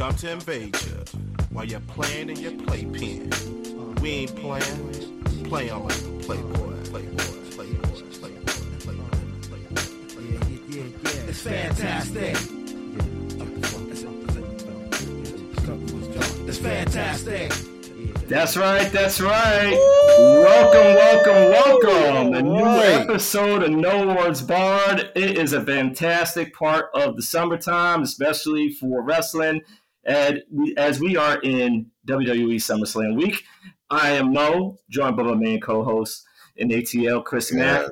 come to invade you while you're playing in your playpen. We ain't playing, playing like a playboy, playboy, playboy, playboy, playboy, playboy. It's fantastic. It's fantastic. That's right. That's right. Welcome, welcome, welcome. A new Right. episode of No Words Barred. It is a fantastic part of the summertime, especially for wrestling. And as we are in WWE SummerSlam week, I am Mo, joined by my main co-host in ATL, Chris Mack.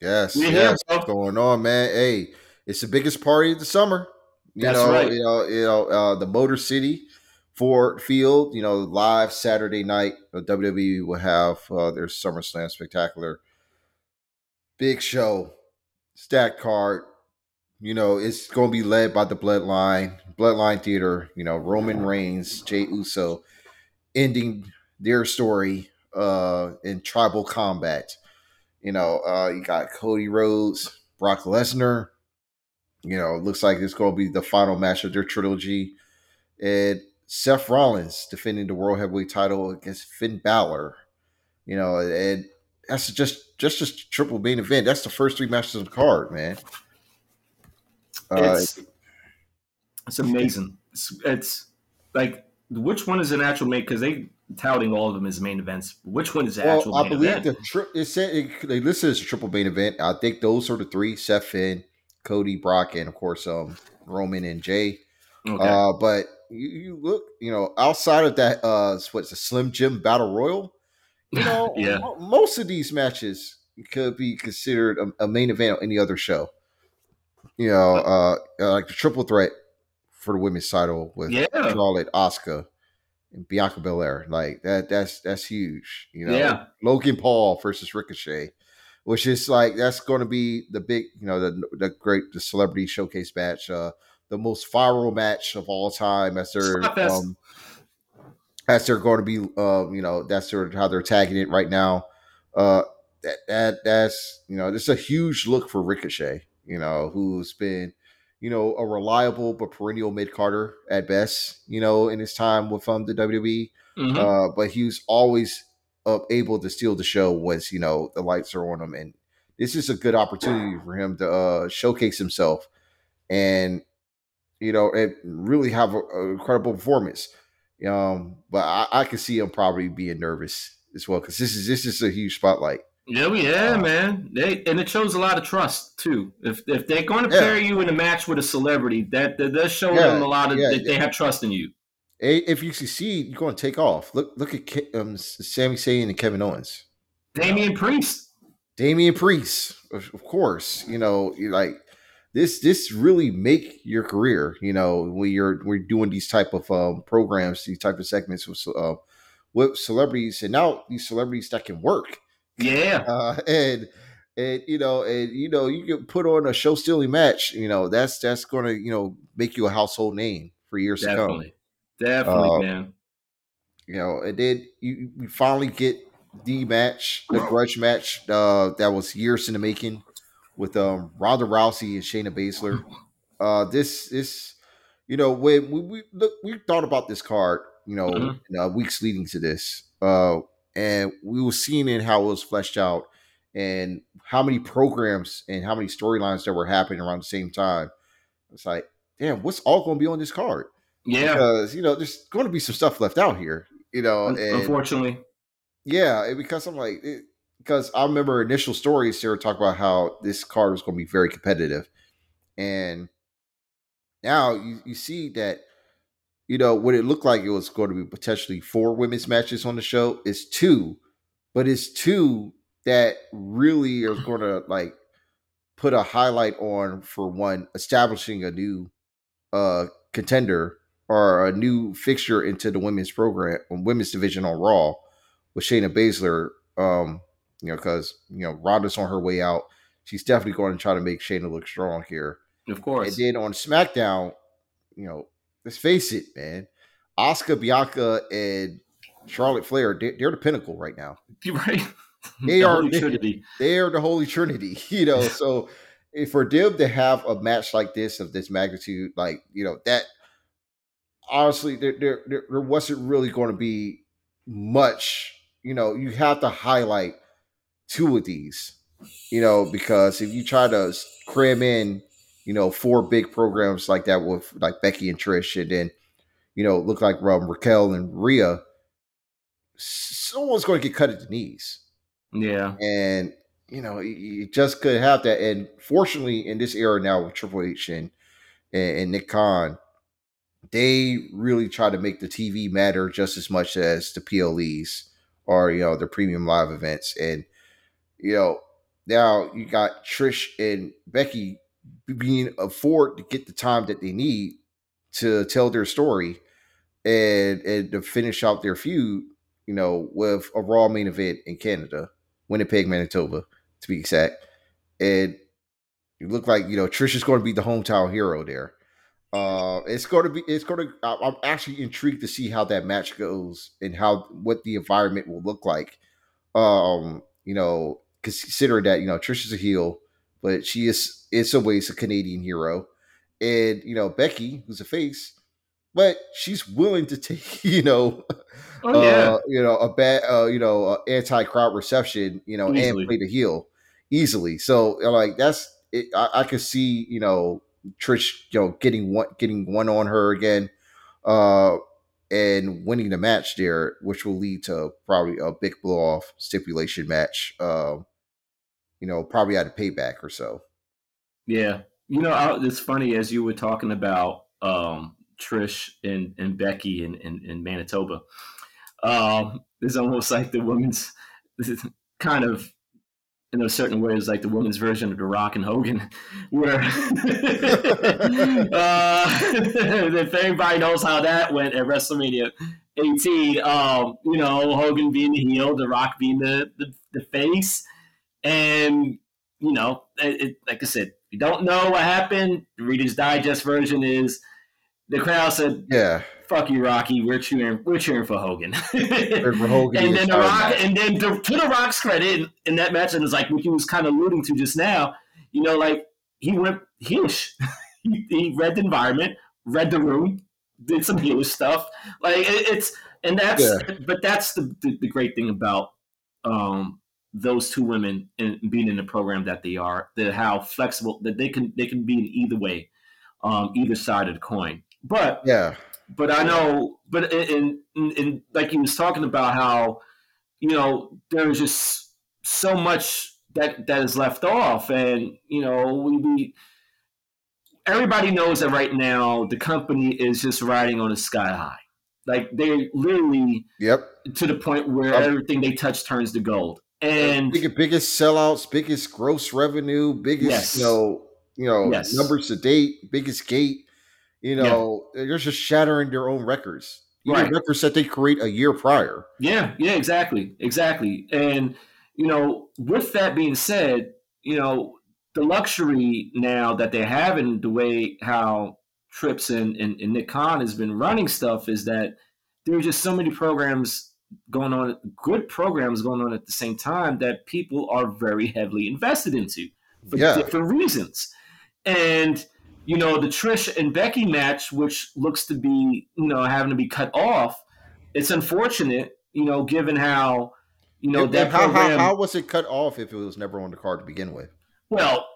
Yes, We here, yes. bro. What's going on, man? Hey, it's the biggest party of the summer. You That's know, right. you know, you know, uh, the Motor City Ford Field. You know, live Saturday night. uh, WWE will have uh, their SummerSlam spectacular, big show, stack card. You know, it's going to be led by the Bloodline, Bloodline Theater. You know, Roman Reigns, Jey Uso, ending their story uh, in tribal combat. You know, uh, you got Cody Rhodes, Brock Lesnar. You know, looks like it's going to be the final match of their trilogy. And Seth Rollins defending the World Heavyweight title against Finn Balor. You know, and that's just just just triple main event. That's the first three matches of the card, man. Uh, It's, it's amazing. It's, it's like which one is an actual main? Because they touting all of them as main events. Which one is the actual I main believe event? the tri- it said it, they listed as a triple main event. I think those are the three: Seth, Finn, Cody, Brock, and of course, um, Roman and Jey. okay. Uh, but you, you look, you know, outside of that, uh, what's a Slim Jim Battle Royal, you know, Yeah. mo- most of these matches could be considered a, a main event on any other show. You know, uh, uh, like the triple threat for the women's title with Yeah. Charlotte, Asuka, and Bianca Belair. Like that, that's that's huge. You know, Yeah. Logan Paul versus Ricochet, which is like that's going to be the big, you know, the the great the celebrity showcase match, uh, the most viral match of all time. As they're um, as they're going to be, uh, you know, that's sort of how they're tagging it right now. Uh, that that that's you know, it's a huge look for Ricochet. You know, who's been you know, a reliable but perennial mid carder at best, you know, in his time with um, the WWE. Mhm. Uh, but he was always uh, able to steal the show once, you know, the lights are on him. And this is a good opportunity for him to uh, showcase himself and, you know, and really have a, a incredible performance. Um, but I, I can see him probably being nervous as well because this is this is a huge spotlight. Yeah, we- yeah, Uh, man. They and it shows a lot of trust too. If if they're going to Yeah. pair you in a match with a celebrity, that that does show Yeah, them a lot of yeah, that they have trust in you. If you succeed, you're going to take off. Look, look at um, Sami Zayn and Kevin Owens. Damian Priest. Damian Priest, of, of course. You know, you're like this. This really make your career. You know, when you're we're doing these type of um, programs, these type of segments with uh, with celebrities, and now these celebrities that can work. Yeah, Uh, and and you know, and you know, you can put on a show stealing match. You know, that's that's going to you know make you a household name for years to come. definitely, definitely, Uh, man. you know, and then you, you finally get the match, the grudge match uh, that was years in the making with um, Ronda Rousey and Shayna Baszler. Uh, this this you know when we, we look we thought about this card, you know, Mhm. in, uh, weeks leading to this, uh, and we were seeing it how it was fleshed out and how many programs and how many storylines that were happening around the same time. It's like, damn, what's all going to be on this card? Yeah, Because you know, there's going to be some stuff left out here. You know, and unfortunately, yeah, because I'm like, it, because I remember initial stories were talking about how this card was going to be very competitive, and now you, you see that, you know, what it looked like it was going to be potentially four women's matches on the show is two, but it's two that really are going to like put a highlight on for one establishing a new uh contender or a new fixture into the women's program, women's division on Raw with Shayna Baszler. Um, you know, because you know Ronda's on her way out. She's definitely going to try to make Shayna look strong here. of course. And then on SmackDown, you know, let's face it, man, Asuka Bianca and Charlotte Flair, they, they're the pinnacle right now. You're right. They The are- Holy Trinity. They are the Holy Trinity, you know. so if for them to have a match like this of this magnitude, like you know that honestly, there, there, there, there wasn't really going to be much. You know, you have to highlight two of these, you know, because if you try to cram in, you know, four big programs like that with like Becky and Trish, and then, you know, look like um, Raquel and Rhea, someone's going to get cut at the knees. Yeah. And, you know, you, just could have that. And fortunately, in this era now with Triple H and, and, and Nick Khan, they really try to make the TV matter just as much as the PLEs or, you know, the premium live events. And, you know, now you got Trish and Becky being afford to get the time that they need to tell their story and and to finish out their feud, you know, with a Raw main event in Canada, Winnipeg, Manitoba, to be exact. And you look like you know Trish is going to be the hometown hero there. Uh, it's going to be. It's going to. I'm actually intrigued to see how that match goes and how what the environment will look like. Um, you know, considering that you know Trish is a heel, but she is in some ways a Canadian hero, and you know Becky, who's a face, but she's willing to take you know, oh, yeah. uh, you know a bad uh, you know uh, anti crowd reception, you know, easily. and play the heel easily. So like that's it, I, I could see you know Trish you know getting one getting one on her again. Uh, and winning the match there, which will lead to probably a big blow off stipulation match. Um, you know, probably at a payback or so. Yeah, you know, it's funny as you were talking about um, Trish and, and Becky in, in, in Manitoba. Um, it's almost like the women's kind of in a certain way like the women's version of the Rock and Hogan, where uh, if anybody knows how that went at WrestleMania 18, um, you know Hogan being the heel, the Rock being the the, the face, and you know, it, it, like I said, you don't know what happened. The Reader's Digest version is the crowd said, "Yeah, fuck you, Rocky. We're cheering. We're cheering for Hogan." for Hogan and then the Rock, match. and then to, to, the Rock's credit in, in that match, and it's like what he was kind of alluding to just now. You know, like he went heelish. he, he read the environment, read the room, did some heelish stuff. Like it, it's and that's yeah. but that's the, the, the great thing about um those two women in, being in the program that they are, that how flexible that they can they can be in either way, um, either side of the coin. But yeah, but I know, but in, in, in like he was talking about how you know there's just so much that that is left off, and you know we, we everybody knows that right now the company is just riding on a sky high. Like they literally, yep, to the point where um, everything they touch turns to gold and biggest, biggest sellouts, biggest gross revenue, biggest yes. you know, you know yes. numbers to date, biggest gate. You know, uh, yeah. they're just shattering their own records. Even right. records that they create a year prior. Yeah, yeah, exactly, exactly. And you know, with that being said, you know, the luxury now that they have in the way how Trips and, and, and Nick Khan has been running stuff is that there are just so many programs going on, good programs going on at the same time that people are very heavily invested into for yeah. different reasons. And you know, the Trish and Becky match, which looks to be you know having to be cut off, it's unfortunate, you know, given how you know that how, program, how, how was it cut off if it was never on the card to begin with? Well,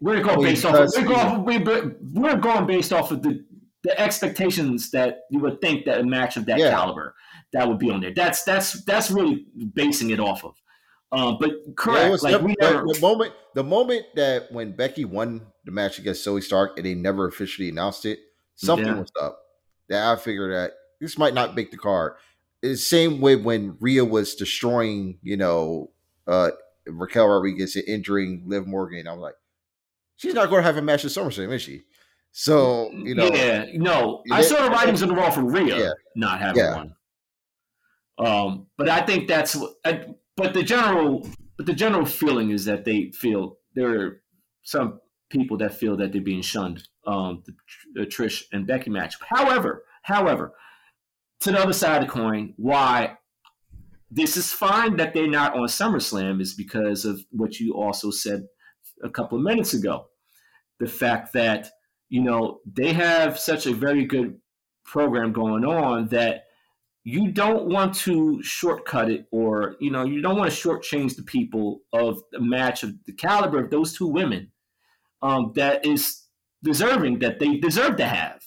we're going based off. Of, we're going. We're going based off of the the expectations that you would think that a match of that yeah. caliber that would be on there. That's that's that's really basing it off of. Um, but correct, yeah, like we never, the moment the moment that when Becky won the match against Zoey Stark and they never officially announced it, something yeah. was up. That I figured that this might not make the card. It's the same way when Rhea was destroying, you know, uh, Raquel Rodriguez and injuring Liv Morgan. I was like, she's not going to have a match at SummerSlam, is she? So you know, yeah, no, I saw the writings on the wall for Rhea yeah, not having yeah. one. Um, but I think that's but the general but the general feeling is that they feel there are some people that feel that they're being shunned. Um, the, the Trish and Becky match. However, however, to the other side of the coin, why this is fine that they're not on SummerSlam is because of what you also said a couple of minutes ago. The fact that, you know, they have such a very good program going on that you don't want to shortcut it or you know you don't want to shortchange the people of a match of the caliber of those two women um, that is deserving that they deserve to have.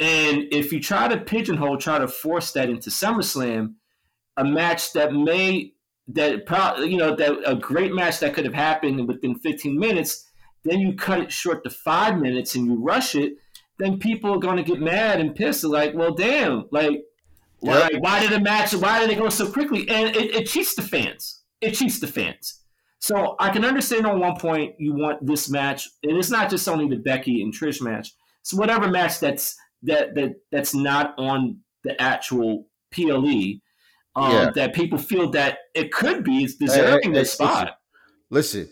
And if you try to pigeonhole try to force that into SummerSlam a match that may that you know that a great match that could have happened within 15 minutes then you cut it short to five minutes and you rush it then people are going to get mad and pissed like well damn like why, yep. why did the match? Why did it go so quickly? And it, it cheats the fans. It cheats the fans. So I can understand on one point you want this match, and it's not just only the Becky and Trish match. It's whatever match that's that that that's not on the actual PLE um, yeah. that people feel that it could be is deserving hey, hey, spot. Listen,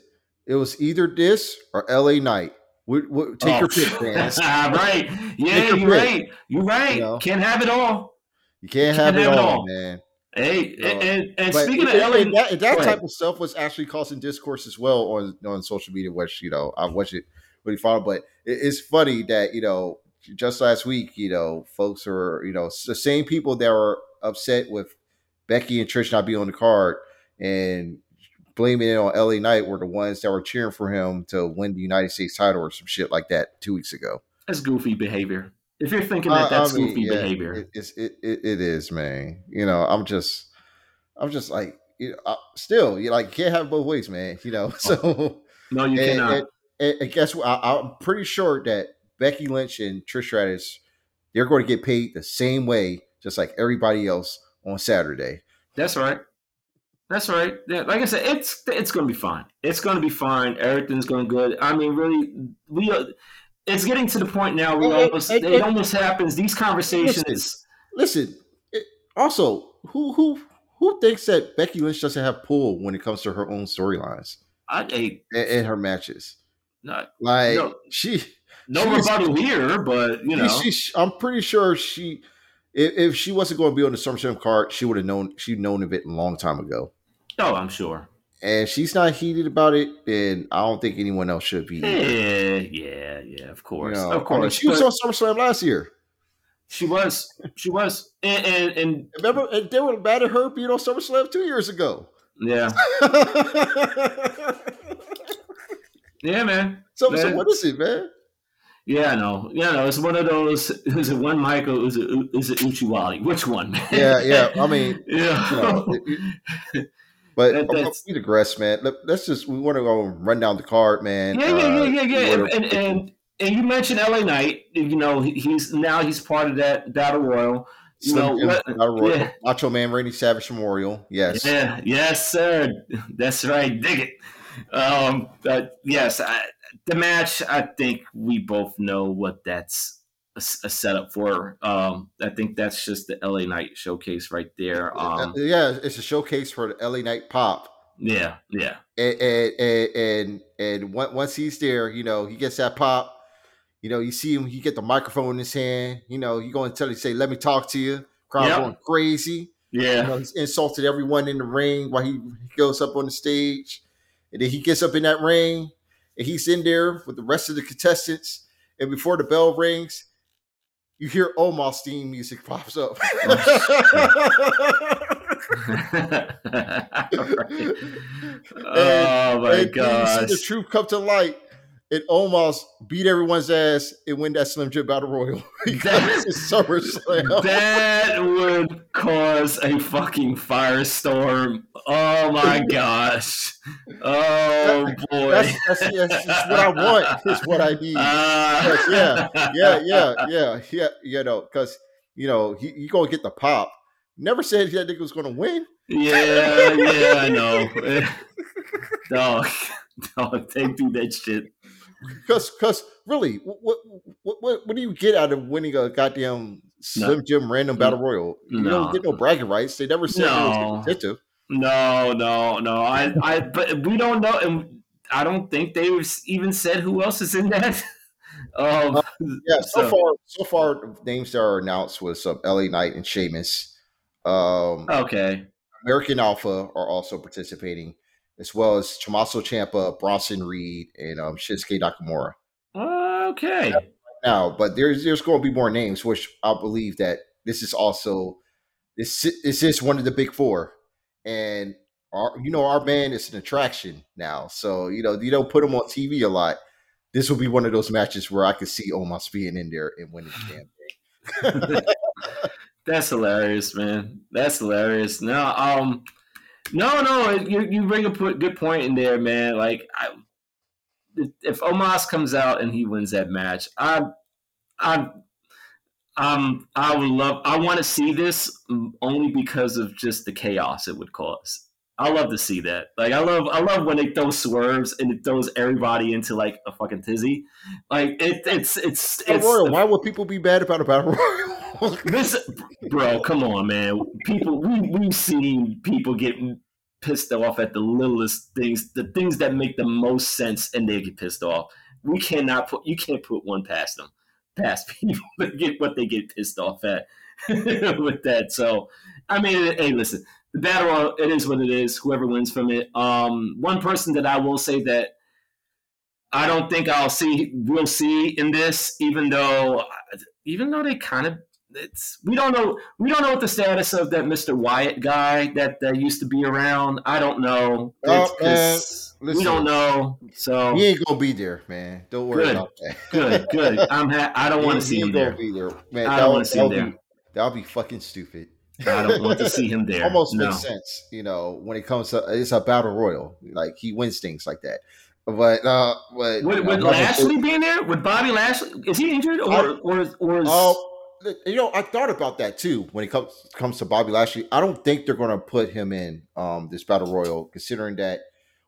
it was either this or LA Knight. We, we, take oh. your pick, fans. right? Yeah, you're right. You're right. You know? Can't have it all. You can't, have, can't it, have all, it all, man. Hey, uh, and, and speaking it, of Ellen, that, that type of stuff was actually causing discourse as well on on social media, which you know I watched it really far. But it, it's funny that you know just last week, you know, folks are you know the same people that were upset with Becky and Trish not being on the card and blaming it on LA Knight were the ones that were cheering for him to win the United States title or some shit like that two weeks ago. That's goofy behavior. If you're thinking that that's I mean, goofy yeah, behavior, it, it's it, it, it is, man. You know, I'm just, I'm just like, you know, I, still, you like can't have both ways, man. You know, oh, so no, you and, cannot. And, and, and guess what? I, am pretty sure that Becky Lynch and Trish Stratus, they're going to get paid the same way, just like everybody else on Saturday. That's right. That's right. Yeah, like I said, it's it's going to be fine. It's going to be fine. Everything's going good. I mean, really, we Are, it's getting to the point now where it, almost, it, it, it almost happens. These conversations. Listen, listen also, who who who thinks that Becky Lynch doesn't have pull when it comes to her own storylines? I and, and, her matches. Not like no, she. No rebuttal here, but you know, she, she, I'm pretty sure she, if, if she wasn't going to be on the SummerSlam card, she would have known. She'd known of it a long time ago. Oh, I'm sure and she's not heated about it, and I don't think anyone else should be. Yeah, eh, yeah, yeah. Of course, you know, of course. I mean, she was on SummerSlam last year. She was, she was, and and, and remember, and they were mad at her being on SummerSlam two years ago. Yeah. yeah, man. So, man. so what is it, man? Yeah, know. Yeah, no, it's one of those. Is it one Michael? Is it is it Uchiwali? Which one? Man? Yeah, yeah. I mean, yeah. You know, it, but that, we digress, man. Let, us just we want to go run down the card, man. Yeah, yeah, yeah, yeah, yeah. Uh, and, and, and and you mentioned LA Knight. You know, he's now he's part of that battle royal. You know, what, battle royal, yeah. Macho Man Randy Savage Memorial. Yes. Yeah. Yes, sir. That's right. Dig it. Um. But yes, I, the match. I think we both know what that's a, a setup for. Um, I think that's just the LA Knight showcase right there. Um, yeah, it's a showcase for the LA Knight pop. Yeah, yeah. And and and, and once he's there, you know, he gets that pop. You know, you see him, he get the microphone in his hand. You know, you going to tell you, say, "Let me talk to you." Crowd yep. going crazy. Yeah, you know, he's insulted everyone in the ring while he goes up on the stage, and then he gets up in that ring, and he's in there with the rest of the contestants. And before the bell rings, you hear Omos theme music pops up. oh my god! The truth come to light. It almost beat everyone's ass and win that Slim Jim Battle Royal because SummerSlam. That would cause a fucking firestorm. Oh my gosh! Oh boy! That's, that's, that's, that's what I want. It's what I need. Uh, yeah, yeah, yeah, yeah, yeah. You know, because you know he, he gonna get the pop. Never said that nigga was gonna win. Yeah, yeah, I know. dog, dog, they do that shit. Because, because really, what, what, what, what do you get out of winning a goddamn Slim no. Jim random battle royal? You no. don't get no bragging rights. They never said no. it was competitive. No, no, no. I, I, but we don't know, and I don't think they've even said who else is in that. um, uh, yeah, so, so, far, so far, names that are announced was um, LA Knight and Sheamus. Um, okay. American Alpha are also participating as well as Tommaso Ciampa, Bronson Reed, and um, Shinsuke Nakamura. Okay. Right now, but there's there's going to be more names, which I believe that this is also this this is one of the big four, and our you know our man is an attraction now. So you know you don't put him on TV a lot. This will be one of those matches where I could see Omos being in there and winning the damn thing. That's hilarious, man. That's hilarious. No, um, no, no. You you bring a good point in there, man. Like, I, if Omos comes out and he wins that match, I, I, um, I would love. I want to see this only because of just the chaos it would cause. I love to see that. Like I love I love when they throw swerves and it throws everybody into like a fucking tizzy. Like it, it's it's it's Royal. Why would people be bad about a battle royal? this bro, come on, man. People we we've seen people get pissed off at the littlest things, the things that make the most sense, and they get pissed off. We cannot put you can't put one past them, past people that get what they get pissed off at with that. So I mean, hey, listen, the battle it is what it is. Whoever wins from it. Um, one person that I will say that I don't think I'll see we'll see in this, even though even though they kind of it's we don't know we don't know what the status of that Mr. Wyatt guy that that used to be around. I don't know. Oh, man, we don't know. So he ain't gonna be there, man. Don't worry good, about that. good, good. I'm ha- I don't want to see him there. Be there. Man, I don't want to see him there. That'll be fucking stupid. I don't want to see him there. Almost no. makes sense, you know, when it comes to it's a battle royal. Like he wins things like that. But uh but would, would Lashley be in there? Would Bobby Lashley is he injured or I, or or is, oh you know, I thought about that too when it comes comes to Bobby Lashley. I don't think they're gonna put him in um this battle royal, considering that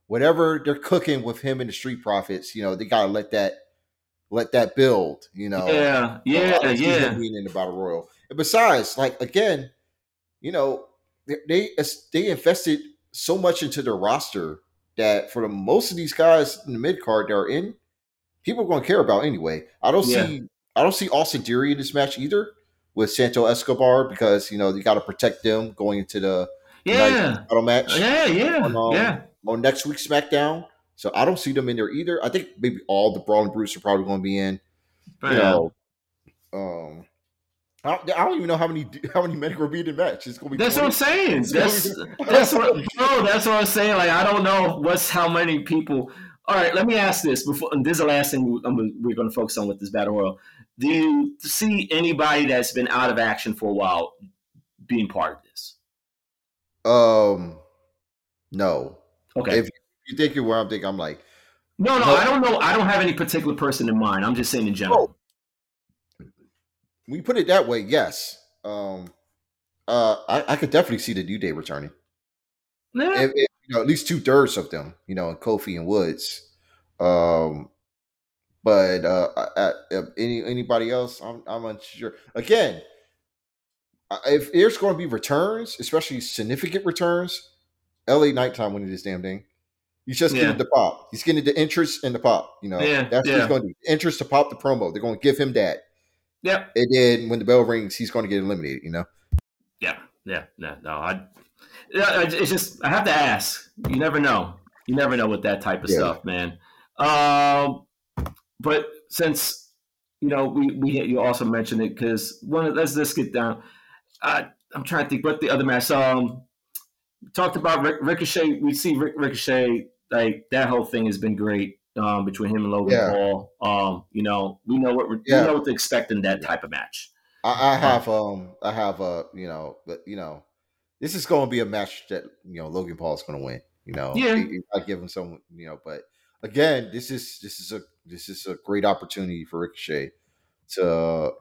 whatever they're cooking with him and the street profits, you know, they gotta let that let that build, you know. Yeah, yeah, uh, yeah. Being in the battle royal. And besides, like again, you know, they they invested so much into their roster that for the most of these guys in the mid card that are in, people are going to care about anyway. I don't Yeah. see I don't see Austin Theory in this match either with Santos Escobar because you know you got to protect them going into the Yeah, title match yeah, yeah, on, um, yeah. on next week's SmackDown. So I don't see them in there either. I think maybe all the Braun and Bruce are probably going to be in. You know, um, I don't, I don't even know how many how many men are going to be in match. It's going to be That's what I'm saying. It's That's gonna that's what bro, that's what I'm saying. Like I don't know what's how many people. All right, let me ask this before. And this is the last thing we, are going to focus on with this battle royal. Do you see anybody that's been out of action for a while being part of this? Um, no. Okay. If you think you're where I'm thinking, I'm like, no, no, no. I don't know. I don't have any particular person in mind. I'm just saying in general. We put it that way, yes. Um, uh, I, I could definitely see the New Day returning. Nah. If, if, you know, at least two thirds of them, you know, Kofi and Woods. Um, but uh, I, I, any anybody else, I'm I'm unsure. Again, if there's going to be returns, especially significant returns, LA Nighttime winning this damn thing. He's just Yeah. getting the pop. He's getting the interest and the pop. You know, Yeah, that's what he's going to do. Interest to pop the promo. They're going to give him that. Yep. And then when the bell rings, he's going to get eliminated. You know. Yeah. Yeah. No. No. I. It's just I have to ask. You never know. You never know with that type of Yeah. stuff, man. Um. But since you know we we you also mentioned it because one of let's let's get down. I I'm trying to think what the other match. Um. Talked about Ric- Ricochet. We see Ric- Ricochet like that whole thing has been great um, between him and Logan Yeah. Paul. Um, you know, we know what Yeah. we know what to expect in that type of match. I, I have um I have a you know but you know this is going to be a match that you know Logan Paul is going to win. You know, Yeah. I give him some you know, but again, this is this is a this is a great opportunity for Ricochet to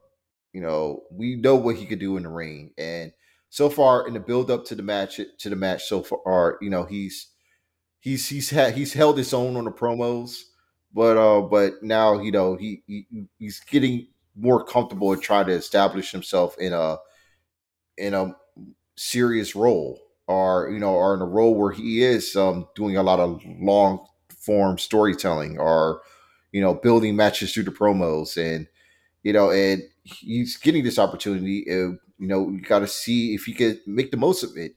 you know we know what he could do in the ring, and so far in the build up to the match to the match so far, you know he's he's he's had he's held his own on the promos, but uh but now you know he, he he's getting more comfortable and trying to establish himself in a in a serious role or you know or in a role where he is um doing a lot of long form storytelling or you know building matches through the promos and you know and he's getting this opportunity and you know you got to see if he could make the most of it.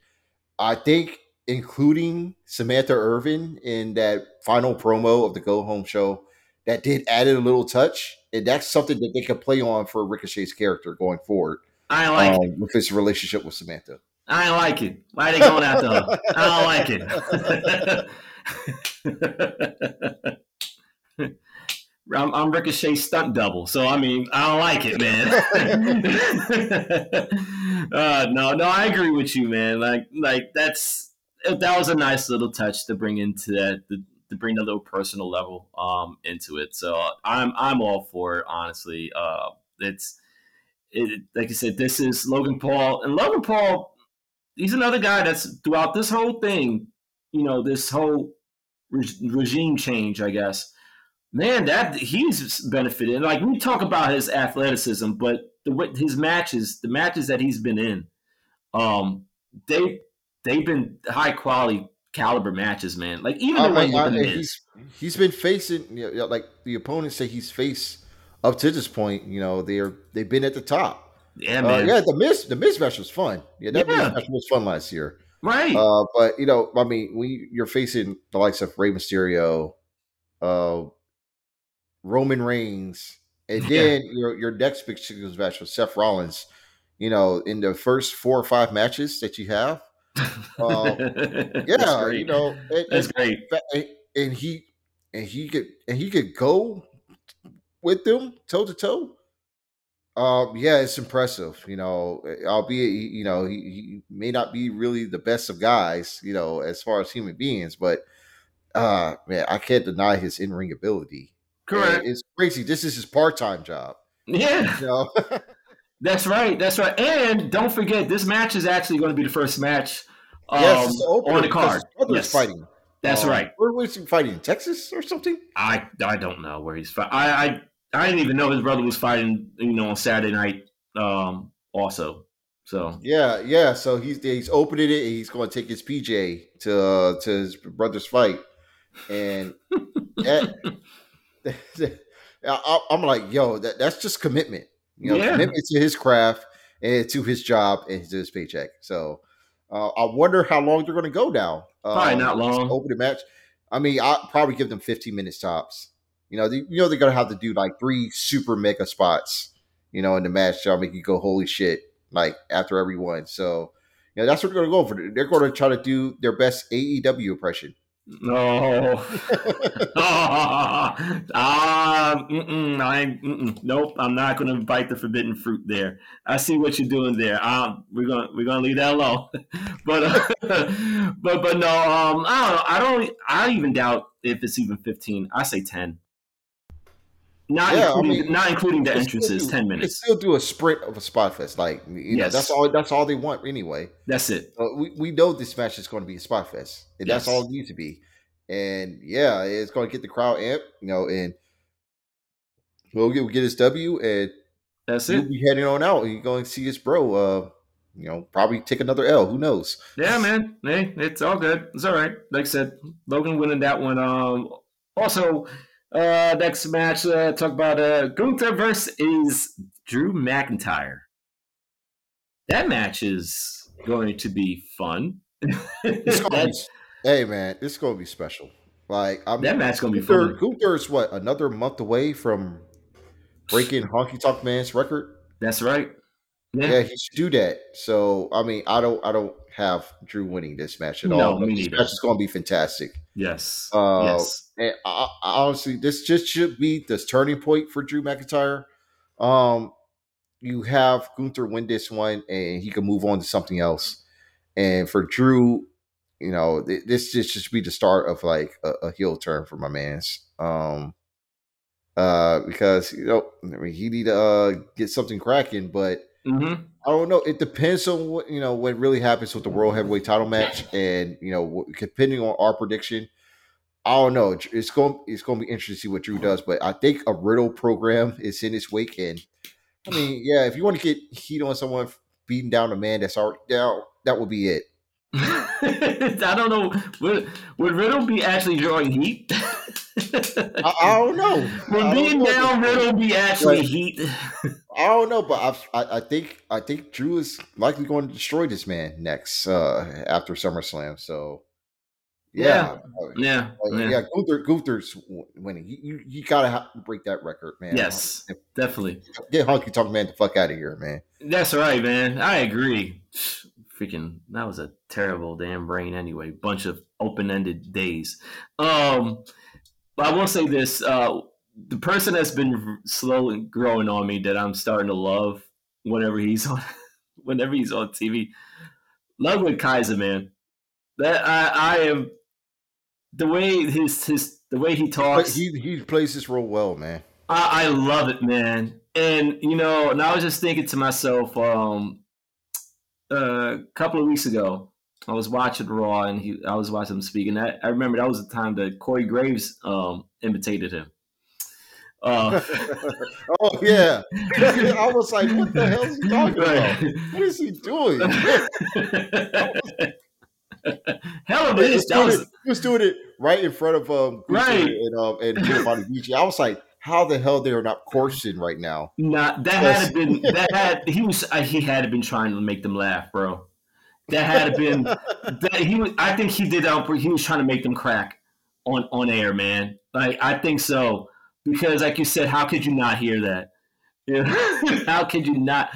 I think including samantha irvin in that final promo of the go home show that did added a little touch, and that's something that they could play on for Ricochet's character going forward. I like um, it. with his relationship with Samantha. I like it. Why are they going after her? I don't like it. I'm, I'm Ricochet's stunt double, so I mean, I don't like it, man. uh, no, no, I agree with you, man. Like, like that's that was a nice little touch to bring into that, to, to bring a little personal level um into it. So I'm I'm all for it, honestly. Uh, it's it, like I said, this is Logan Paul, and Logan Paul, he's another guy that's throughout this whole thing, you know, this whole re- regime change, I guess. Man, that he's benefited. Like we talk about his athleticism, but the his matches, the matches that he's been in, um, they they've been high quality caliber matches, man. Like even the I mean, I- with the Miz. he's he's been facing you know, like the opponents say he's faced up to this point. You know, they're they've been at the top. Yeah, Uh, yeah, the Miz the Miz match was fun. Yeah, that Yeah. Was fun last year. Right. Uh, but you know, I mean, when you're facing the likes of Rey Mysterio, uh, Roman Reigns, and Yeah. then your your next big singles match with Seth Rollins. You know, in the first four or five matches that you have, uh, That's yeah, you know, and, That's and, great. and- and he and he could and he could go with them toe to toe. Um, yeah, it's impressive. You know, albeit you know he, he may not be really the best of guys. You know, as far as human beings, but uh, man, I can't deny his in ring ability. And Correct. it's crazy. This is his part time job. Yeah. You know, That's right. That's right. And don't forget, this match is actually going to be the first match um, yes, on the card. Yes, fighting. That's Um, right. Where was he fighting? In Texas or something? I I don't know where he's fighting. I, I I didn't even know his brother was fighting. You know, on Saturday night. Um, also. So Yeah, yeah. So he's he's opening it. And he's going to take his PJ to uh, to his brother's fight, and that, I, I'm like, yo, that, that's just commitment. You know, Yeah. commitment to his craft and to his job and to his paycheck. So uh, I wonder how long they're going to go now. Probably Um, not long. Opening match. I mean, I probably give them 15 minutes tops. You know, they, you know they're going to have to do like three super mega spots. You know, in the match, that'll make you go, holy shit! Like after every one. So, you know, that's what they're going to go for. They're going to try to do their best AEW impression. No. Ah, mm-mm, I, nope. I'm not going to bite the forbidden fruit there. I see what you're doing there. We're gonna we're gonna leave that alone. but uh, but but no. Um, I don't know. I don't. I even doubt if it's even 15. I say 10. Not Yeah, I including mean, not including the You can still entrances. do- 10 You can minutes. still do a sprint of a spot fest. Like you know, Yes. that's all. That's all they want anyway. That's it. Uh, we we know this match is going to be a spot fest, and that's all it needs to be. And yeah, it's going to get the crowd amped. You know, and we'll get, we'll get his W, and That's it. it. be heading on out. You're going to see his bro. Uh, you know, probably take another L. Who knows? Yeah, man. Hey, it's all good. It's all right. Like I said, Logan winning that one. Um, also, uh, next match, uh, talk about uh, Gunther versus Drew McIntyre. That match is going to be fun. Be, hey man, it's going to be special. Like I mean, that match going to be Gunther, fun. Gunther's what another month away from breaking Honky Tonk Man's record. That's right. Yeah. Yeah, he should do that. So I mean, I don't, I don't have Drew winning this match at No, all. This match is going to be fantastic. Yes. Uh, yes. And I, I, honestly, this just should be this turning point for Drew McIntyre. Um, you have Gunther win this one, and he can move on to something else. And for Drew, you know, th- this just should be the start of like a, a heel turn for my man's. Um, uh, because you know, I mean, he need to uh, get something cracking, but hmm I don't know. It depends on what you know what really happens with the world heavyweight title match, and you know, depending on our prediction. I don't know. It's going. It's going to be interesting to see what Drew does, but I think a riddle program is in its wake, and I mean, yeah, if you want to get heat on someone beating down a man that's already down, that would be it. I don't know. Would, would Riddle be actually drawing heat? I, I don't know. Would I being know. down Riddle be actually But- heat? I don't know, but I've, I, I think I think Drew is likely going to destroy this man next uh, after SummerSlam. So Yeah, Yeah, Like, yeah. yeah. Gunther, Gunther's winning. You, you, you gotta break that record, man. Yes, definitely. get Honky Tonk Man the fuck out of here, man. That's right, man. I agree. Freaking, that was a terrible damn brain anyway. Bunch of open ended days. Um, but I will say this: uh, the person that's been slowly growing on me that I'm starting to love whenever he's on, whenever he's on TV, Ludwig Kaiser, man. That I, I am the way his his the way he talks. he he plays this role well, man. I, I love it, man. And you know, and I was just thinking to myself, um, a couple of weeks ago, I was watching Raw, and he, I was watching him speak, and I, I remember that was the time that Corey Graves um, imitated him. Uh, oh yeah, I was like, what the hell is he talking about? What is he doing? Hell of he, it was doing it, he was doing it right in front of um Right. and um and Giovanni Vinci. I was like, how the hell they are not coursing right now? Not that had been that had he was uh, he had been trying to make them laugh, bro. That had been that he was. I think he did that. He was trying to make them crack on on air, man. Like I think so because, like you said, how could you not hear that? Know? how could you not?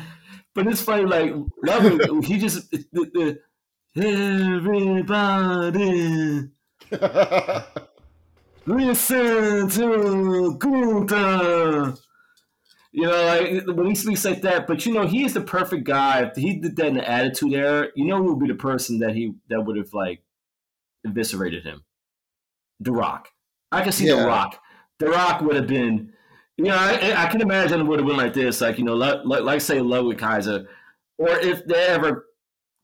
But it's funny, like love. He just the, the, everybody listen to Gunther. You know, like when he speaks like that, but you know, he is the perfect guy. If he did that in the attitude era, you know, who would be the person that he that would have like eviscerated him? The Rock. I can see Yeah. The Rock. The Rock would have been, you know, I, I can imagine it would have been like this, like you know, like, like, say Ludwig Kaiser, or if they ever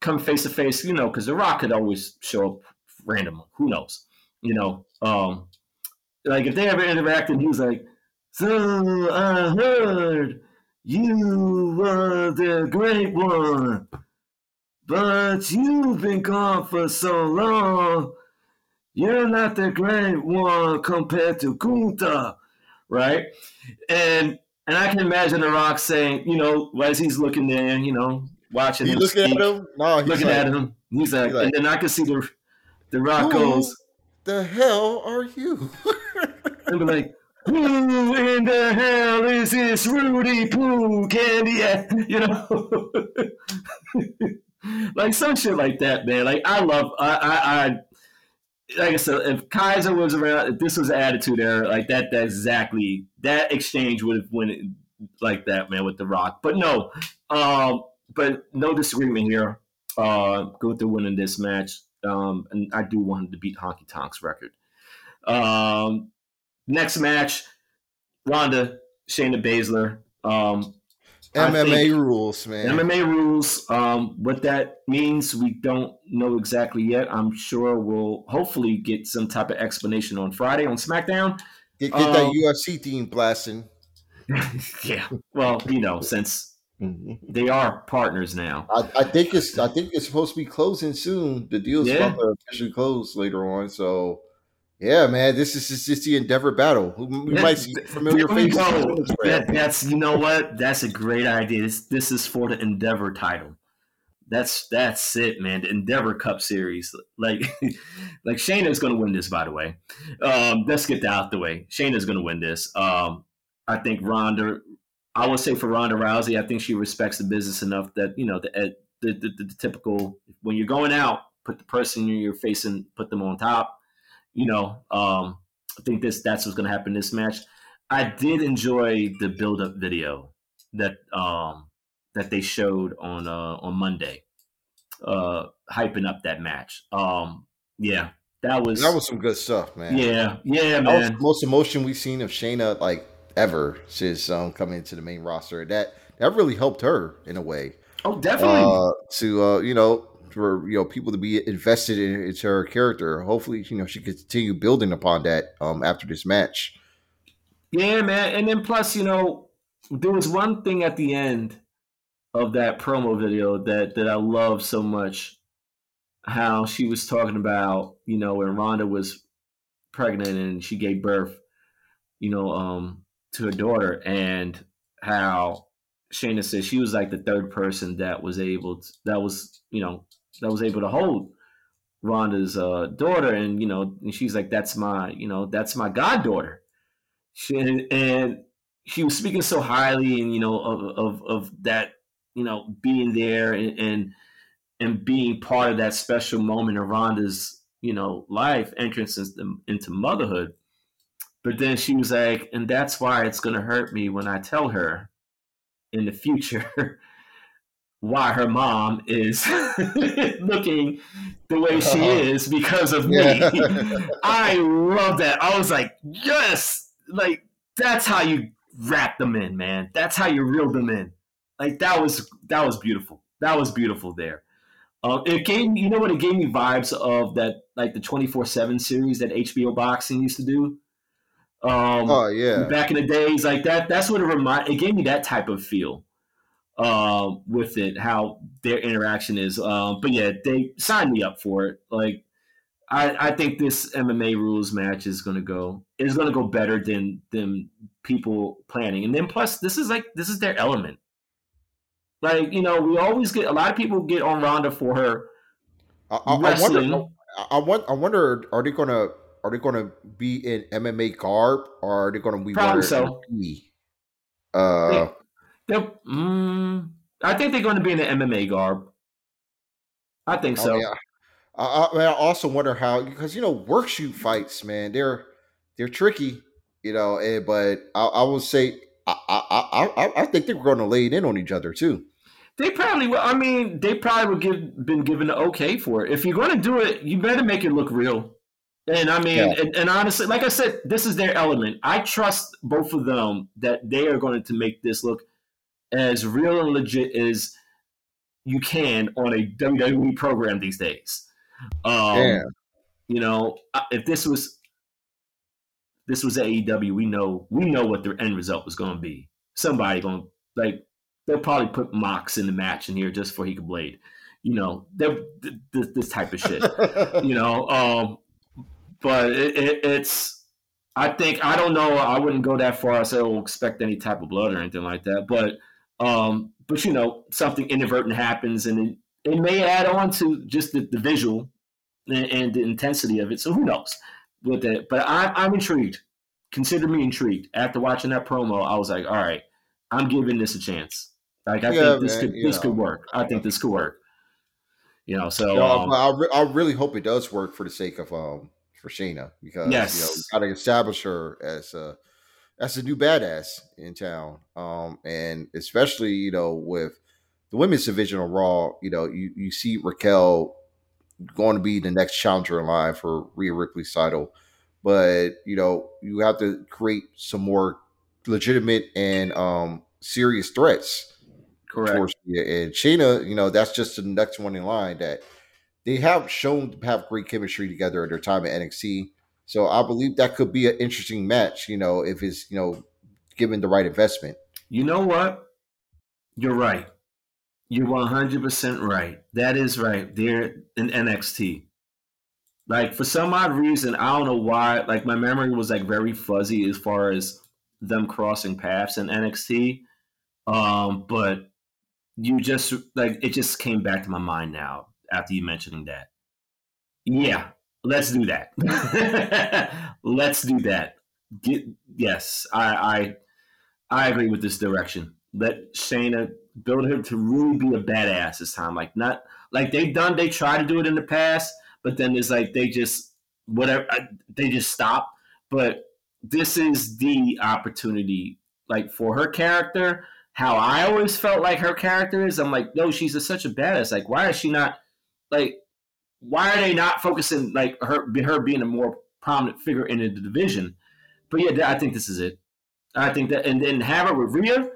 come face to face, you know, because The Rock could always show up random. Who knows? You know, um, like if they ever interacted, he was like, "So I heard you were the great one, but you've been gone for so long. You're not the great one compared to Gunther, right?" And and I can imagine The Rock saying, you know, as he's looking there, you know, watching he him looking speak, at him? No, he's looking like, at him. He's like, he's like- and then I can see the the Rock goes. The hell are you? and be like, who in the hell is this Rudy Poo candy? at?" You know, like some shit like that, man. Like I love, I, I, I like I said, if Kaiser was around, if this was Attitude Era, like that, that exactly that exchange would have went like that, man, with The Rock. But no, um, but no disagreement here. Uh, Gunther winning this match, um, and I do want him to beat Honky Tonk's record. Um, next match, Ronda, Shayna Baszler. Um, MMA rules, man. MMA rules. Um, what that means, we don't know exactly yet. I'm sure we'll hopefully get some type of explanation on Friday on SmackDown. Get, get that um, UFC theme blasting. yeah. Well, you know, since they are partners now. I, I think it's I think it's supposed to be closing soon. The deal's Yeah. about to officially close later on. So yeah, man, this is just, just the Endeavor battle. We we might see familiar There faces. go. on this That, brand. that's you know what? That's a great idea. This this is for the Endeavor title. That's that's it, man. The Endeavor Cup Series. Like like Shayna's gonna win this, by the way. Um, let's get that out the way. Shayna's gonna win this. Um, I think Ronda. I would say for Ronda Rousey, I think she respects the business enough that you know the eh, the, the, the, typical when you're going out, put the person you're facing, put them on top. You know, um, I think this that's what's going to happen this match. I did enjoy the build up video that um that they showed on uh on Monday, uh hyping up that match. Um yeah, that was, that was some good stuff, man. yeah, yeah, that man. most emotion we've seen of Shayna like ever since um, coming into the main roster. That that really helped her in a way. oh, definitely. uh, to uh, you know for you know people to be invested in into her character. Hopefully, you know she can continue building upon that um, after this match. Yeah, man. And then plus, you know, there was one thing at the end of that promo video that that I love so much. How she was talking about, you know, when Ronda was pregnant and she gave birth, you know, um, to her daughter, and how Shayna said she was like the third person that was able to, that was, you know, that was able to hold Ronda's uh, daughter, and you know, and she's like, "That's my, you know, that's my goddaughter." She, and she was speaking so highly, and you know, of of, of that, you know, being there and, and and being part of that special moment of Ronda's, you know, life entrance into motherhood. But then she was like, and that's why it's going to hurt me when I tell her in the future why her mom is looking the way she uh-huh. is because of yeah. me. I love that. I was like, yes, like that's how you wrap them in, man. That's how you reel them in. Like that was that was beautiful. That was beautiful there. Um, it gave you know what it gave me vibes of that like the twenty four seven series that HBO boxing used to do. Um, oh yeah, back in the days like that. That's what it remind. It gave me that type of feel uh, with it, how their interaction is. Um, but yeah, they signed me up for it. Like, I, I think this MMA rules match is going to go is going to go better than than people planning. And then plus, this is like this is their element. Like you know, we always get a lot of people get on Ronda for her I, I, wrestling. I wonder, I, want, I wonder, are they going to are they going to be in MMA garb or are they going to be probably so? Uh, Mm, I think they're going to be in the MMA garb. I think oh, so. Oh, yeah. I, I, also wonder how because you know work shoot fights, man, they're they're tricky, you know. And, but I, I will say I, I I I think they're going to lay it in on each other too. They probably will. I mean, they probably would give been given the okay for it. If you're going to do it, you better make it look real. And I mean, yeah. and, and, honestly, like I said, this is their element. I trust both of them that they are going to make this look as real and legit as you can on a WWE program these days. Um, yeah. You know, if this was this was AEW, we know we know what the end result was going to be. Somebody going like they'll probably put Mox in the match in here just for he could blade. You know, this, this type of shit. you know, um, but it, it, it's. I think I don't know. I wouldn't go that far. I said say, "Oh, expect any type of blood or anything like that." But um, but you know, something inadvertent happens, and it, it may add on to just the, the visual and, and, the intensity of it. So who knows with that? But I, I'm intrigued. Consider me intrigued. After watching that promo, I was like, all right, I'm giving this a chance. Like I yeah, think this man, could this know. could work. I think this could work. You know, so you know, um, I, re- I really hope it does work for the sake of um for Shayna because yes. you know got to establish her as a that's a new badass in town. Um, and especially, you know, with the women's division of Raw, you know, you, you see Raquel going to be the next challenger in line for Rhea Ripley's title. But, you know, you have to create some more legitimate and um, serious threats. Correct. And Shayna, you know, that's just the next one in line that they have shown to have great chemistry together at their time at NXT. So I believe that could be an interesting match, you know, if it's, you know, given the right investment. You know what? You're right. You're 100% right. That is right. They're in NXT. Like, for some odd reason, I don't know why, like, my memory was, like, very fuzzy as far as them crossing paths in NXT. Um, but you just, like, it just came back to my mind now after you mentioning that. Yeah, Let's do that. Let's do that. Get, yes, I, I I agree with this direction. Let Shayna build her to really be a badass this time. Like not like they've done. They try to do it in the past, but then it's like they just whatever uh, they just stop. But this is the opportunity, like for her character. How I always felt like her character is. I'm like, no, she's a, such a badass. Like, why is she not like why are they not focusing like her her being a more prominent figure in the division? But yeah, I think this is it. I think that, and then have her with Rhea,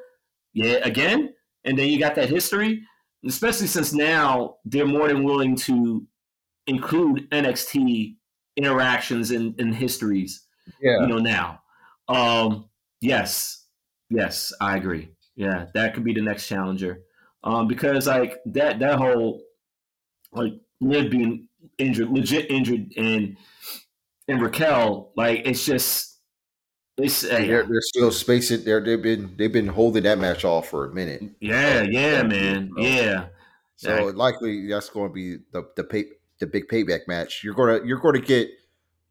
yeah, again, and then you got that history, especially since now they're more than willing to include NXT interactions and, and histories. Yeah, you know now. Um, yes, yes, I agree. Yeah, that could be the next challenger. Um, because like that that whole like Liv being injured, legit injured, and and Raquel, like it's just it's uh, they're, they're still spacing. They're they've been they've been holding that match off for a minute. Yeah, yeah, man, yeah. So likely that's going to be the the pay the big payback match, you're gonna you're going to get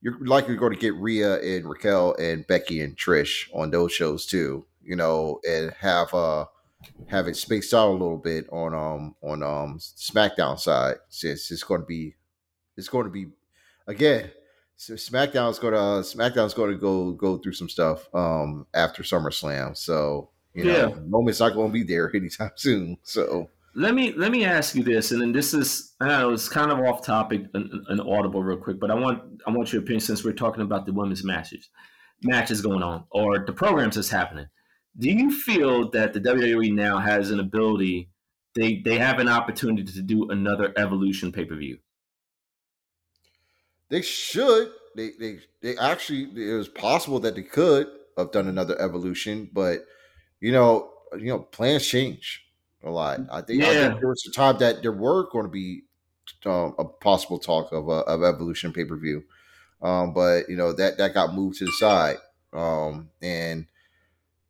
you're likely going to get Rhea and Raquel and Becky and Trish on those shows too. You know, and have uh have it spaced out a little bit on um on um SmackDown side since it's going to be it's going to be again. So SmackDown's going to uh, SmackDown's going to go go through some stuff um after SummerSlam. So you know, Yeah. Roman's not going to be there anytime soon. So Let me let me ask you this, and then this is I know it's kind of off topic and, and audible real quick, but I want I want your opinion since we're talking about the women's matches matches going on or the programs that's happening. Do you feel that the WWE now has an ability? They they have an opportunity to do another Evolution pay per view. They should. They they they actually it was possible that they could have done another evolution, but you know, you know, plans change a lot. I think, I think there was a time that there were going to be um, a possible talk of uh, of evolution pay per view, um, but you know that that got moved to the side, um, and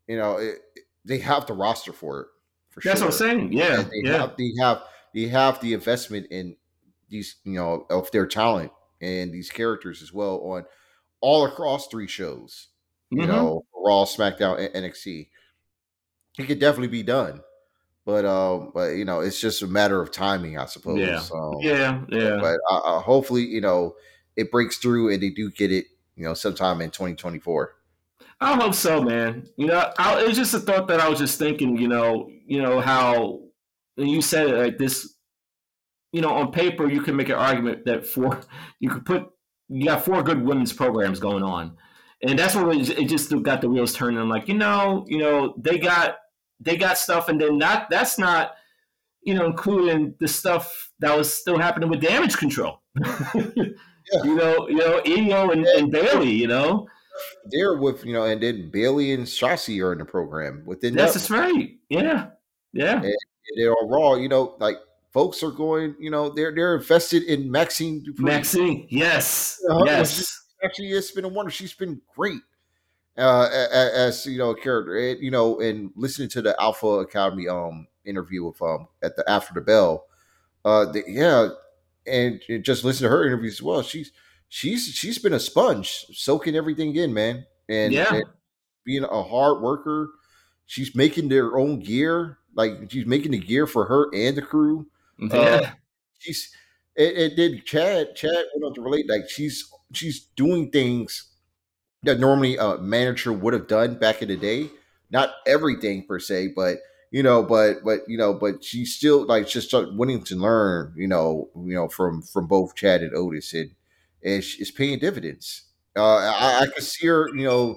you know it, they have the roster for it. For That's sure. what I'm saying. Yeah, And they yeah, have they have they have the investment in these you know of their talent and these characters as well on all across three shows you Mhm. know raw smackdown and nxt it could definitely be done but um but you know it's just a matter of timing i suppose Yeah. um, yeah, yeah. but uh, uh, hopefully you know it breaks through and they do get it you know sometime in 2024 I hope so, man. You know, I, it was just a thought that I was just thinking. You know, you know how and you said it like this. You know, on paper, you can make an argument that four, you could put, you got four good women's programs going on, and that's what it, it just got the wheels turning. I'm like, you know, you know, they got they got stuff, and then not that's not, you know, including the stuff that was still happening with damage control. You know, you know, Io and, and Bayley. You know, they're with you know and then Bayley and Shotzi are in the program within that's that right. Yeah, yeah. they're all raw. You know, like folks are going. You know, they're they're invested in Maxxine Dupri. Maxine, yes, Uh-huh. yes, actually, it's been a wonder. She's been great uh, as you know a character. And, you know, and listening to the Alpha Academy um interview with um at the after the bell, uh, the, yeah, and just listen to her interviews as well. She's she's she's been a sponge, soaking everything in, man, and, yeah, and being a hard worker. She's making their own gear. Like she's making the gear for her and the crew. Mm-hmm. Um, yeah, She's it, it did Chad Chad went on to relate like she's she's doing things that normally a manager would have done back in the day. Not everything per se, but you know, but but you know, but she's still like just wanting to learn, you know, you know, from from both Chad and Otis, and she- it's paying dividends. Uh, I, I could see her, you know,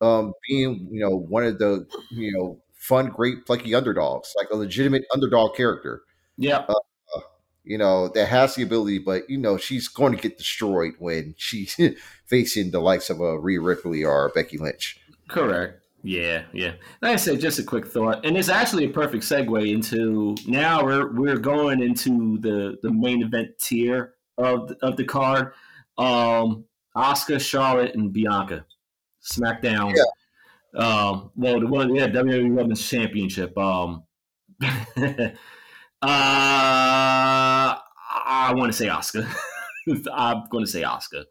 um, being you know one of the you know fun, great, plucky underdogs, like a legitimate underdog character yeah. you know, that has the ability, but you know, she's going to get destroyed when she's facing the likes of a Rhea Ripley or Becky Lynch. Correct. Yeah, yeah. Like I said, just a quick thought, and it's actually a perfect segue into now we're we're going into the the main event tier of the, of the card. Um, Asuka, Charlotte, and Bianca, SmackDown. Yeah. Um, well, the one yeah WWE Women's Championship. Um, uh, I want to say Asuka. I'm going to say Asuka.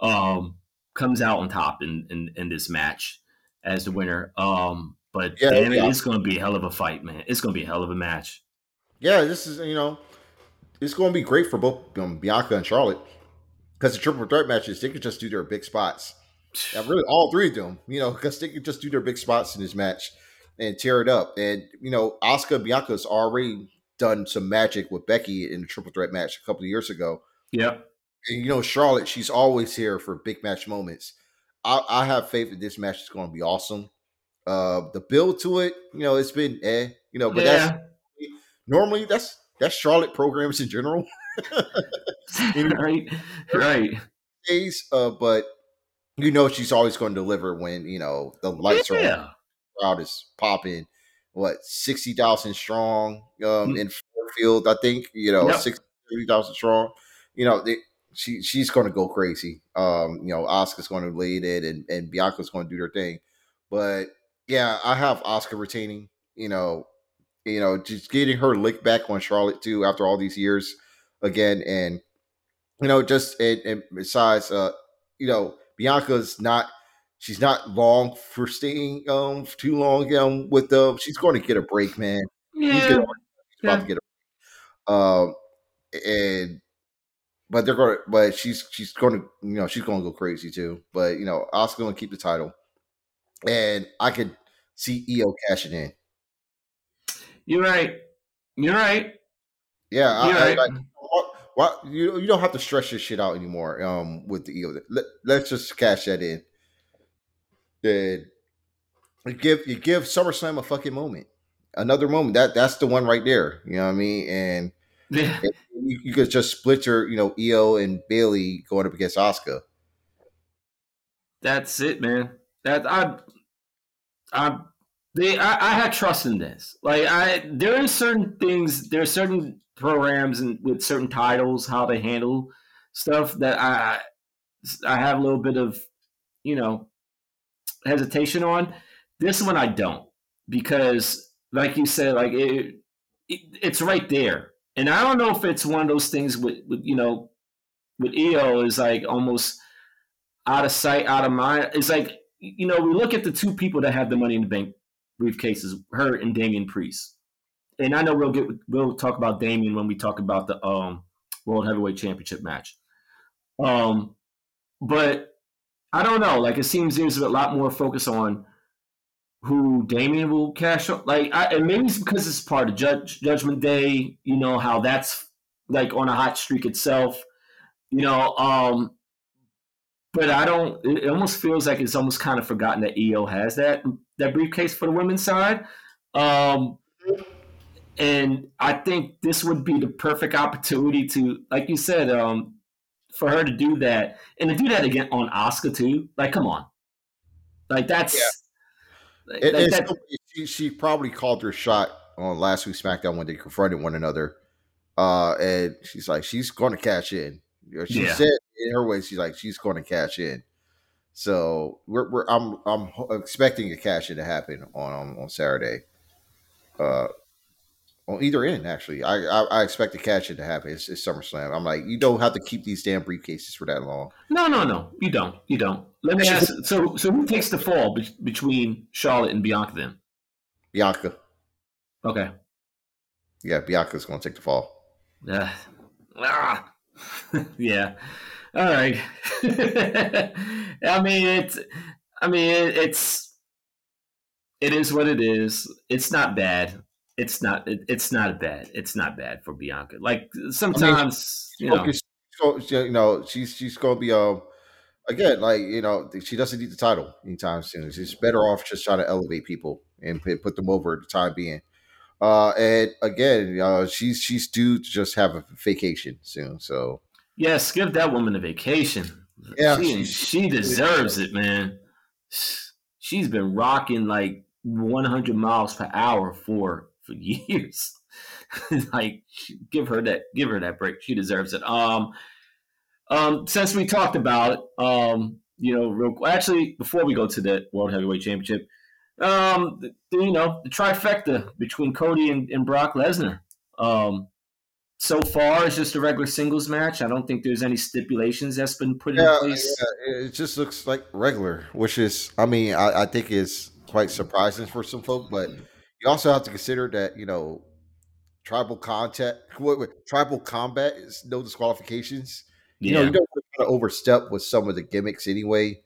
Um, comes out on top in, in in this match as the winner. Um, but Yeah, damn it, yeah. it's going to be a hell of a fight, man. It's going to be a hell of a match. Yeah, this is you know, it's going to be great for both um, Bianca and Charlotte because the triple threat matches they could just do their big spots. And really, all three of them, you know, because they could just do their big spots in this match and tear it up. And you know, Asuka Bianca's already done some magic with Becky in the triple threat match a couple of years ago. Yeah, And you know, Charlotte, she's always here for big match moments. I, I have faith that this match is going to be awesome. Uh, the build to it, you know, it's been eh, you know, but yeah. that's normally that's that's Charlotte programs in general right. Right. days. Uh, but you know, she's always going to deliver when you know the lights are on, Yeah. crowd is popping. What sixty thousand strong um, Mm. in Ford Field, I think you know Yep. sixty thousand strong. You know, they, she she's going to go crazy. Um, you know, Asuka's going to lead it, and and Bianca's going to do their thing. But yeah, I have Asuka retaining. You know, you know, just getting her lick back on Charlotte too after all these years again, and you know, just and, and besides, uh, you know, Bianca's not she's not long for staying um too long um with them. She's going to get a break, man. Yeah, She's about yeah. to get a break. um and but they're going to but she's she's going to you know she's going to go crazy too. But you know, Asuka going to keep the title, and I could see Iyo cashing in. you're right. You're right. Yeah, I, You're I, right. like why, you you don't have to stretch this shit out anymore. Um, with the Iyo, Let, let's just cash that in. Then you give you give SummerSlam a fucking moment, another moment. That that's the one right there. You know what I mean? And Yeah. you, you could just split your you know Iyo and Bayley going up against Asuka. That's it, man. That I, I, they, I, I had trust in this. Like I, there are certain things, there are certain programs and with certain titles how they handle stuff that I, I have a little bit of, you know, hesitation on. This one I don't because, like you said, like it, it it's right there, and I don't know if it's one of those things with, with you know, with Iyo is like almost out of sight, out of mind. It's like you know, we look at the two people that have the money in the bank briefcases, her and Damian Priest. And I know we'll get we'll talk about Damian when we talk about the um, World Heavyweight Championship match. Um, but I don't know. Like it seems there's a lot more focus on who Damian will cash up. Like, I, and maybe it's because it's part of Judge Judgment Day. You know how that's like on a hot streak itself. You know, um, but I don't. It almost feels like it's almost kind of forgotten that Iyo has that that briefcase for the women's side. Um, and I think this would be the perfect opportunity to, like you said, um, for her to do that and to do that again on Asuka too. Like, come on, like that's. like- It, like it's, that- she, she probably called her shot on last week's SmackDown when they confronted one another, uh, and she's like, she's going to cash in. She Yeah. said in her way, she's like, she's going to cash in. So we're, we're I'm I'm expecting a cash in to happen on on, on Saturday. Uh, on either end, actually, I, I I expect a cash in to happen. It's, it's SummerSlam. I'm like, you don't have to keep these damn briefcases for that long. no, no, no, you don't. You don't. Let me ask. So, so who takes the fall be- between Charlotte and Bianca then? Bianca, Okay. yeah, Bianca's going to take the fall. Uh, ah. yeah. All right. I mean, it's. I mean, it, it's. It is what it is. It's not bad. It's not. It, it's not bad. It's not bad for Bianca. Like sometimes, you know. You know, she's she's going to be um again like you know she doesn't need the title anytime soon. She's better off just trying to elevate people and put put them over the time being. Uh, and again, uh, she's she's due to just have a vacation soon. So Yes, give that woman a vacation. Yeah, she, she deserves it, man. She's been rocking like 100 miles per hour for for years. like, give her that, give her that break. She deserves it. Um, um, since we talked about it, um, you know, real actually before we go to the World Heavyweight Championship, um, the, you know, the trifecta between Cody and, and Brock Lesnar. Um, so far, it's just a regular singles match. I don't think there's any stipulations that's been put yeah, in place. yeah, it just looks like regular, which is I mean I, I think is quite surprising for some folk, but you also have to consider that you know tribal contact, what, what, tribal combat is no disqualifications. You know, you don't want to overstep with some of the gimmicks anyway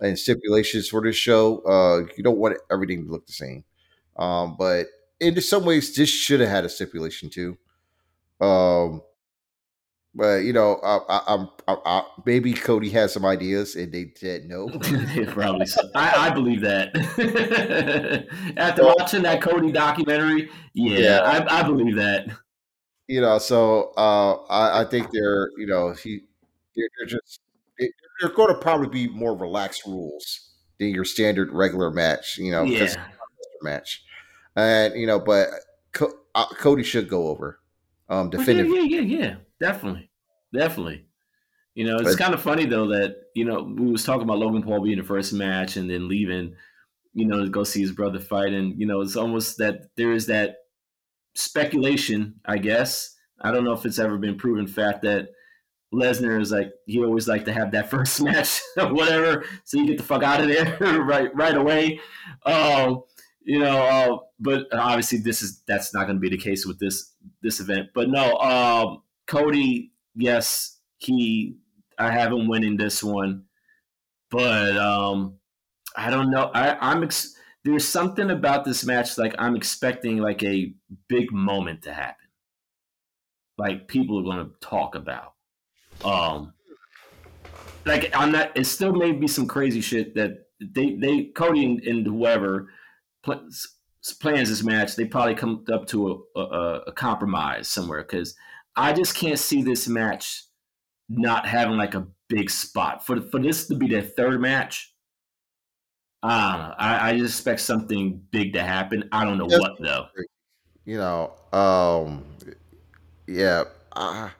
and stipulations for this show. Uh, you don't want everything to look the same. Um, but in some ways, this should have had a stipulation too. Um, but you know, I, I, I'm I, I, maybe Cody has some ideas and they said no. Probably so. I, I believe that. After Well- watching that Cody documentary, yeah, Yeah. I, I believe that. you know, so uh, I, I think they're you know he they're, they're just they- they're going to probably be more relaxed rules than your standard regular match. You know, Yeah, match. And you know, but Co- uh, Cody should go over. Um, But yeah, yeah, yeah, yeah, definitely, definitely. You know, it's But- kind of funny though that you know we was talking about Logan Paul being the first match and then leaving, you know, to go see his brother fight, and you know, it's almost that there is that speculation, I guess. I don't know if it's ever been proven fact that Lesnar is like he always like to have that first match or whatever, so you get the fuck out of there right right away. Um, you know, uh, but obviously this is that's not going to be the case with this this event. But no, um, Cody, yes, he I have him winning this one, but um, I don't know. I, I'm ex- there's something about this match like I'm expecting like a big moment to happen, like people are going to talk about. Um, like on that, it still may be some crazy shit that they they Cody and, and whoever plans this match, they probably come up to a, a, a compromise somewhere because I just can't see this match not having like a big spot for for this to be their third match. I don't know. I, I just expect something big to happen. I don't know Yes. what though. you know, um, yeah, I,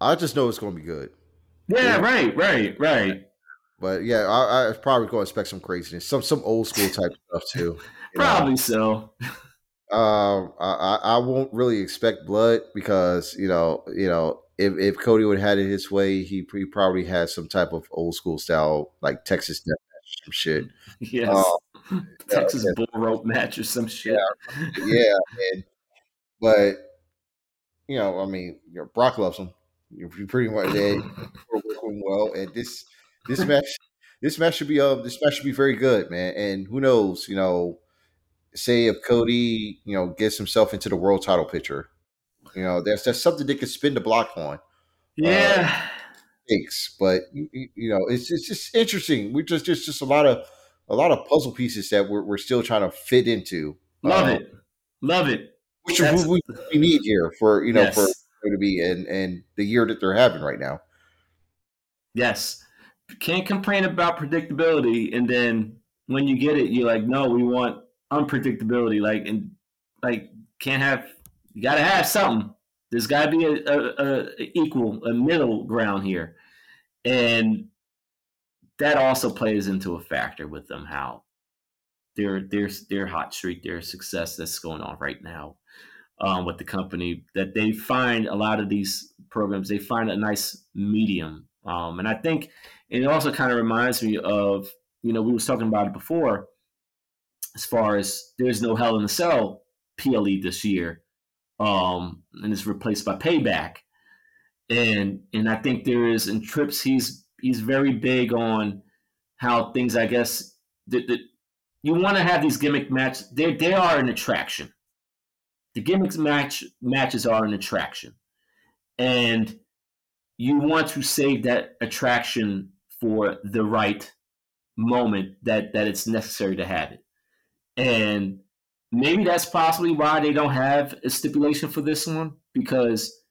I just know it's going to be good. Yeah, Yeah. right, right, right. But yeah, I, I probably going to expect some craziness, some some old school type stuff too. You know. Probably so. Um, I, I won't really expect blood because you know, you know, if, if Cody would have had it his way, he, he probably had some type of old school style like Texas death match, or some shit. Yes. Oh, Texas yeah. bull rope match or some shit. yeah, and but you know, I mean, you know, Brock loves him. You you pretty much we're working well, and this this match this match should be uh this match should be very good, man. And who knows, you know, say if Cody, you know, gets himself into the world title picture, you know, that's that's something they could spin the block on. Yeah. Takes, but you, know, it's it's just interesting. We just just just a lot of a lot of puzzle pieces that we're we're still trying to fit into. Love Uh, it. Love it. which we, we need here for you know Yes. for for to be and and the year that they're having right now. Yes. Can't complain about predictability and then when you get it, you're like, no, we want unpredictability. Like and like can't have you gotta have something. There's gotta be a, a, a equal, a middle ground here. And that also plays into a factor with them how their their their hot streak, their success that's going on right now um, with the company. That they find a lot of these programs, they find a nice medium, um, and I think it also kind of reminds me of you know we was talking about it before, as far as there's no Hell in a Cell PLE this year, um, and it's replaced by Payback, and and I think there is in Trips he's he's very big on how things I guess that, that you want to have these gimmick matches. They they are an attraction. The gimmicks match matches are an attraction, and you want to save that attraction for the right moment that that it's necessary to have it. And maybe that's possibly why they don't have a stipulation for this one because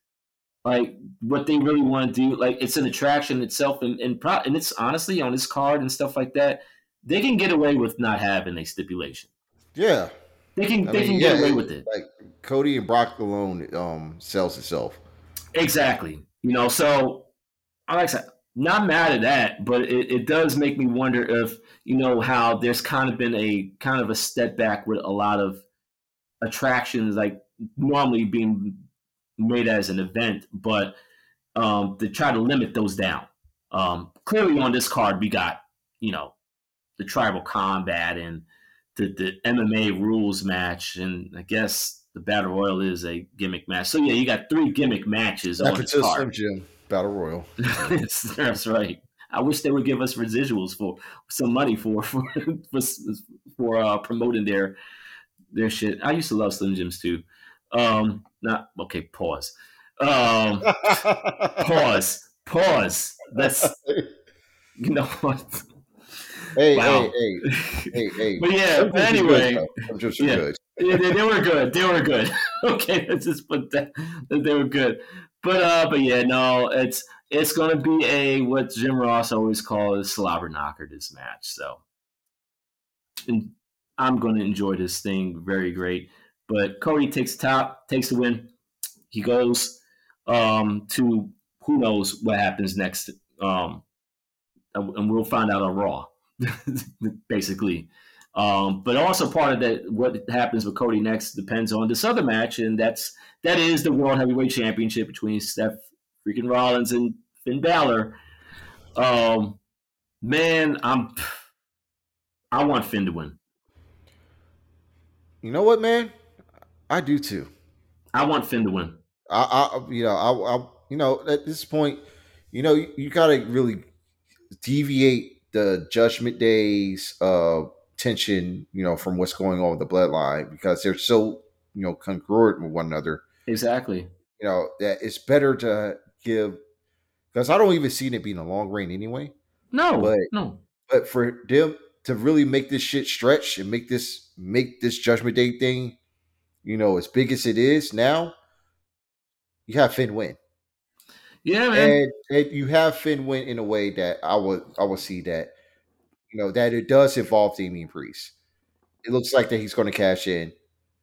like what they really want to do like it's an attraction itself and and, pro- and it's honestly on this card and stuff like that they can get away with not having a stipulation Yeah, they can I they mean, can get away it- with it Like Cody and Brock alone um sells itself. Exactly. You know, so I like I said, not mad at that, but it, it does make me wonder if, you know, how there's kind of been a kind of a step back with a lot of attractions like normally being made as an event, but um to try to limit those down. Um clearly on this card we got, you know, the tribal combat and the, the MMA rules match and I guess the battle royal is a gimmick match. So yeah, you got three gimmick matches on this card. Jim Battle Royal. That's right. I wish they would give us residuals for some money for for for, for uh, promoting their their shit. I used to love Slim Jims too. Um, not okay. Pause. Um, pause. Pause. That's you know what. Hey, Wow. hey, hey, hey, hey. But yeah. But anyway. Slim Jims Yeah. good. yeah, they, they were good. They were good. okay, let's just put that they were good. But uh, but yeah, no, it's it's gonna be a what Jim Ross always calls a slobber knocker. This match, so and I'm gonna enjoy this thing very great. But Cody takes the top, takes the win. He goes um, to who knows what happens next, um, and we'll find out on Raw, basically. Um, but also part of that, what happens with Cody next depends on this other match, and that's that is the World Heavyweight Championship between Seth freaking Rollins and Finn Balor. Um, man, I'm I want Finn to win. You know what, man? I do too. I want Finn to win. I, I you know, I, I, you know, at this point, you know, you, you got to really deviate the Judgment Days uh tension, you know, from what's going on with the Bloodline because they're so, you know, congruent with one another. Exactly. You know that it's better to give because I don't even see it being a long reign anyway. No, But- no. But for them to really make this shit stretch and make this make this Judgment Day thing, you know, as big as it is now, you have Finn win. Yeah, man. and, and you have Finn win in a way that I would I would see that you know that it does involve Damian Priest. It looks like that he's going to cash in,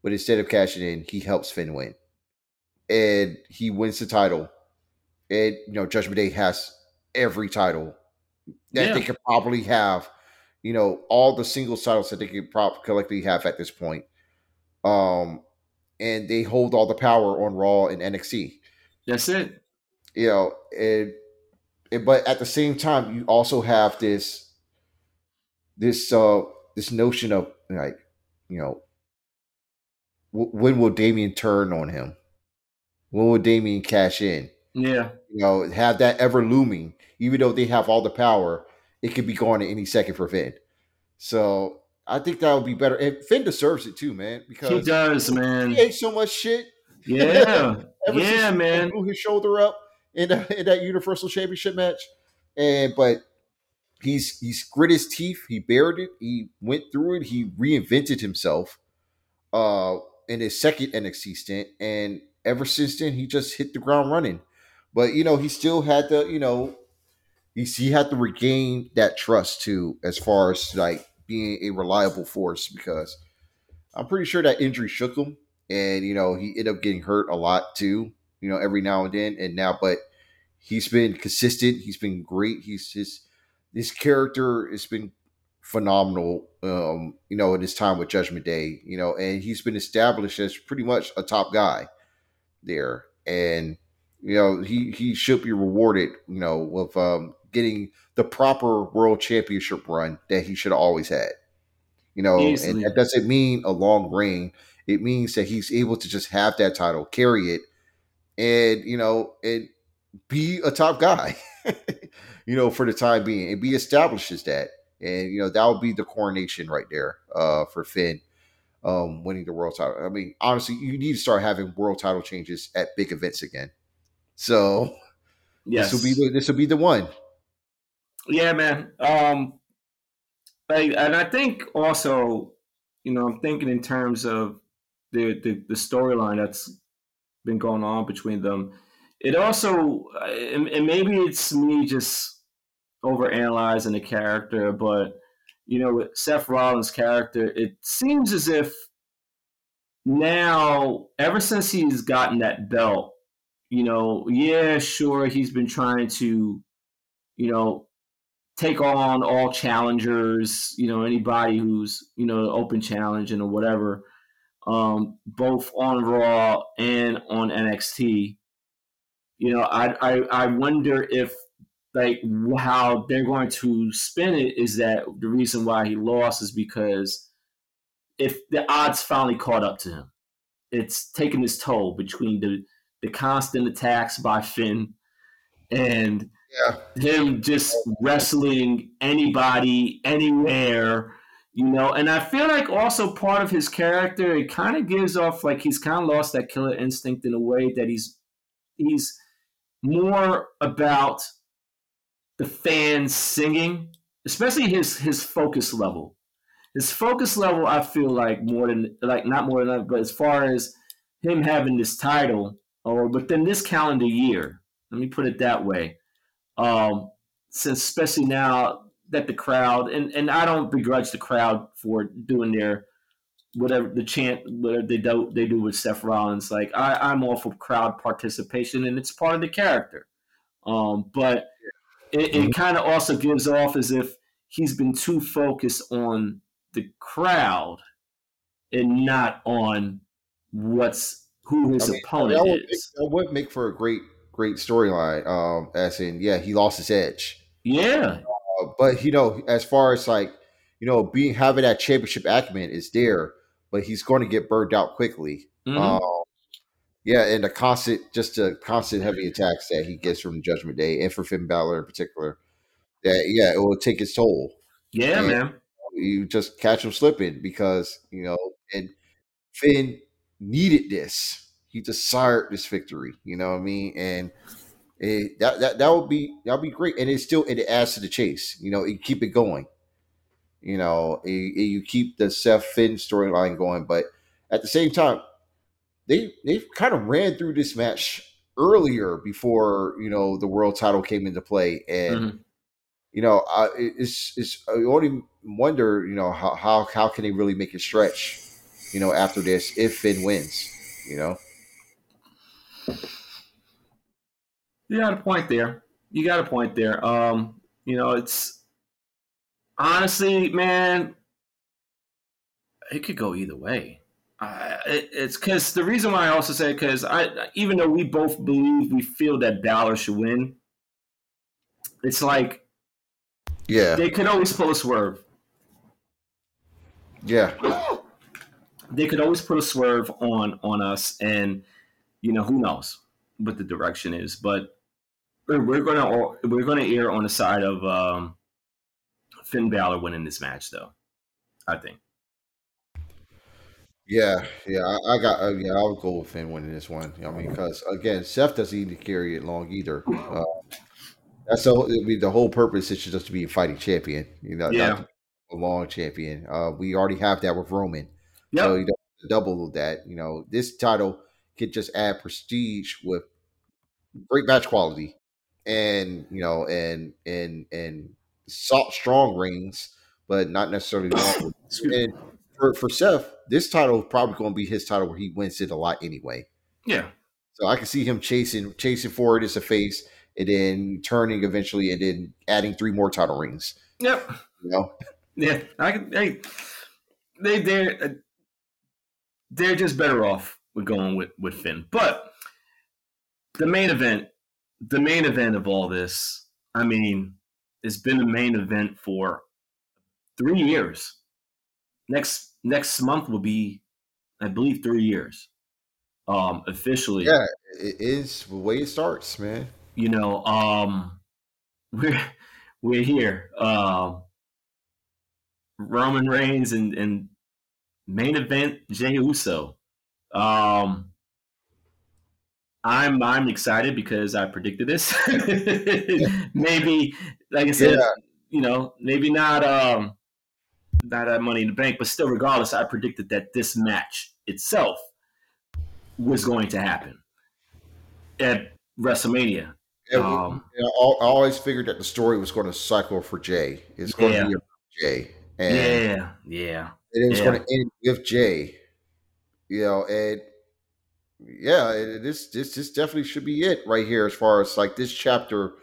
but instead of cashing in, he helps Finn win, and he wins the title. And you know, Judgment Day has every title that Yeah. they could probably have. You know, all the single titles that they could probably collectively have at this point. Um, and they hold all the power on Raw and NXT That's it. you know, and, and but at the same time, you also have this this uh this notion of like, you know, w- when will Damian turn on him? When will Damian cash in? Yeah. You know, have that ever looming, even though they have all the power, it could be gone at any second for Finn. So I think that would be better. And Finn deserves it too, man, Because He does, man. he ate so much shit. Yeah. Yeah, man. blew his shoulder up in, in that Universal Championship match, and but he's he's grit his teeth. He bared it. He went through it. He reinvented himself uh, in his second NXT stint, and ever since then, he just hit the ground running. But you know, he still had to, you know, he's he had to regain that trust too, as far as like being a reliable force, because I'm pretty sure that injury shook him and you know he ended up getting hurt a lot too you know every now and then and now but he's been consistent he's been great he's his his character has been phenomenal um you know in his time with judgment day you know and he's been established as pretty much a top guy there. And you know he he should be rewarded you know with um getting the proper world championship run that he should have always had you know Easily. and that doesn't mean a long reign. It means that he's able to just have that title, carry it, and you know, and be a top guy, you know, for the time being, and be established as that. And you know, that would be the coronation right there uh, for Finn um, winning the world title. I mean, honestly, you need to start having world title changes at big events again. So Yes. this will be the, this will be the one. Yeah, man. Um, like, and I think also, you know, I'm thinking in terms of the the, the storyline that's been going on between them. It also, and, and maybe it's me just over analyzing the character, but you know, with Seth Rollins' character, it seems as if now, ever since he's gotten that belt, you know, yeah, sure, he's been trying to, you know, take on all challengers, you know, anybody who's, you know, open challenging or whatever, um, both on Raw and on NXT. You know, I, I, I wonder if like how they're going to spin it is that the reason why he lost is because if the odds finally caught up to him, it's taken its toll between the the constant attacks by Finn and Yeah, him just wrestling anybody anywhere you know? And i feel like also part of his character it kind of gives off like he's kind of lost that killer instinct in a way that he's he's more about the fans singing especially his his focus level his focus level i feel like more than like not more than that but as far as him having this title or within this calendar year let me put it that way um, since especially now that the crowd and, and I don't begrudge the crowd for doing their whatever the chant whatever they do they do with Seth Rollins. Like I, I'm all for crowd participation and it's part of the character. Um, but it, it kind of also gives off as if he's been too focused on the crowd and not on what's who his I mean, opponent that would, make, is. that would make for a great great storyline. Um, as in, yeah, he lost his edge. Yeah. Uh, but you know, as far as like you know, being having that championship acumen is there, but he's going to get burned out quickly. Mhm. Um, yeah, and the constant, just a constant heavy mm-hmm. attacks that he gets from Judgment Day, and for Finn Balor in particular, that yeah, it will take its toll. yeah, and- man. You just catch him slipping because you know, and Finn needed this. He desired this victory. You know what I mean? And it, that that that would be that would be great. And it still it adds to the chase. You know, you keep it going. You know, you, you keep the Seth Finn storyline going, but at the same time, they they've kind of ran through this match earlier before you know the world title came into play, and Mhm. you know, I, it's it's I only wonder, you know, how how how can they really make it stretch, you know, after this if Finn wins, you know. You got a point there. You got a point there. Um, you know, it's honestly, man, it could go either way. Uh, it, it's because the reason why I also say because I, even though we both believe we feel that Balor should win, it's like Yeah, they could always pull a swerve. yeah, They could always put a swerve on on us, and you know who knows what the direction is. But we're, we're gonna we're gonna err on the side of um, Finn Balor winning this match, though. I think. Yeah, yeah. I, I got uh, yeah. I would go with Finn winning this one. I mean, because again, Seth doesn't need to carry it long either. Uh, that's the whole- I mean, the whole purpose is just to be a fighting champion. You know, Yeah. not to be a long champion. Uh, we already have that with Roman. Yep. So you don't have to double that. You know, this title could just add prestige with great match quality, and you know, and and and soft, strong rings, but not necessarily long. Excuse me. and for for Seth, this title is probably going to be his title where he wins it a lot anyway. Yeah. So I can see him chasing chasing forward as a face, and then turning eventually, and then adding three more title rings. Yep. You know, Yeah. I can. They they they're uh, they're just better off with going with with Finn, but the main event, the main event of all this, I mean, it's been the main event for three years. Next next month will be, I believe, three years. Um, officially, yeah, it is the way it starts, man. you know, um, we're we're here. Um, Roman Reigns and and main event Jey Uso. Um, I'm I'm excited because I predicted this. maybe, like I said, Yeah. you know, maybe not um not at Money in the Bank, but still, regardless, I predicted that this match itself was going to happen at WrestleMania. We- Um, you know, I always figured that the story was going to cycle for Jey. It's going Yeah. to be about Jey, and, yeah, yeah, and it was yeah. going to end with Jey. You know, and yeah, it, this this this definitely should be it right here as far as like this chapter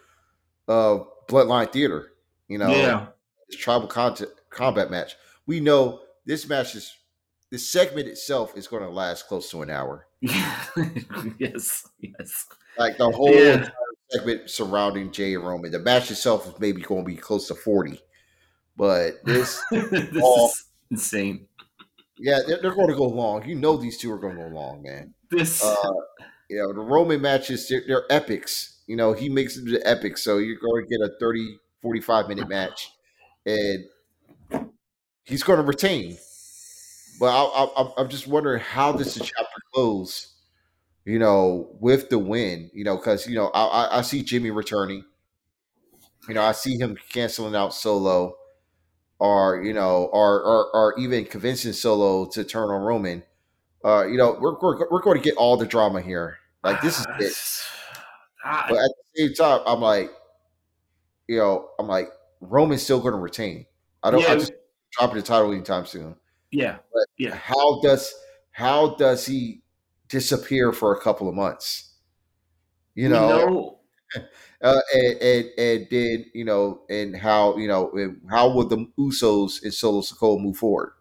of Bloodline Theater. You know, yeah, this tribal content, combat match. We know this match is the segment itself is going to last close to an hour. yes, yes, Like the whole Yeah. entire segment surrounding Jey and Roman. The match itself is maybe going to be close to forty, but this, this Oh. is insane. yeah, they're, they're going to go long. You know, these two are going to go long, man. This, Uh, you know, the Roman matches they're, they're epics. You know, he makes them to epic, so you're going to get a 30, 45 minute match, and he's going to retain. But I, I, I'm- I'm just wondering how does the chapter close? You know, with the win, you know, because you know I, I, I see Jimmy returning. You know, I see him canceling out Solo, or you know, or or, or even convincing Solo to turn on Roman. Uh, you know, we're, we're we're going to get all the drama here. Like this is it. I- But at the same time, I'm like, you know, I'm like, Roman's still going to retain. I don't. I just dropping the title anytime soon. yeah, yeah. How does how does he disappear for a couple of months? You know, know, uh, and, and and then you know, and how you know, and how would the Usos and Solo Sikoa move forward?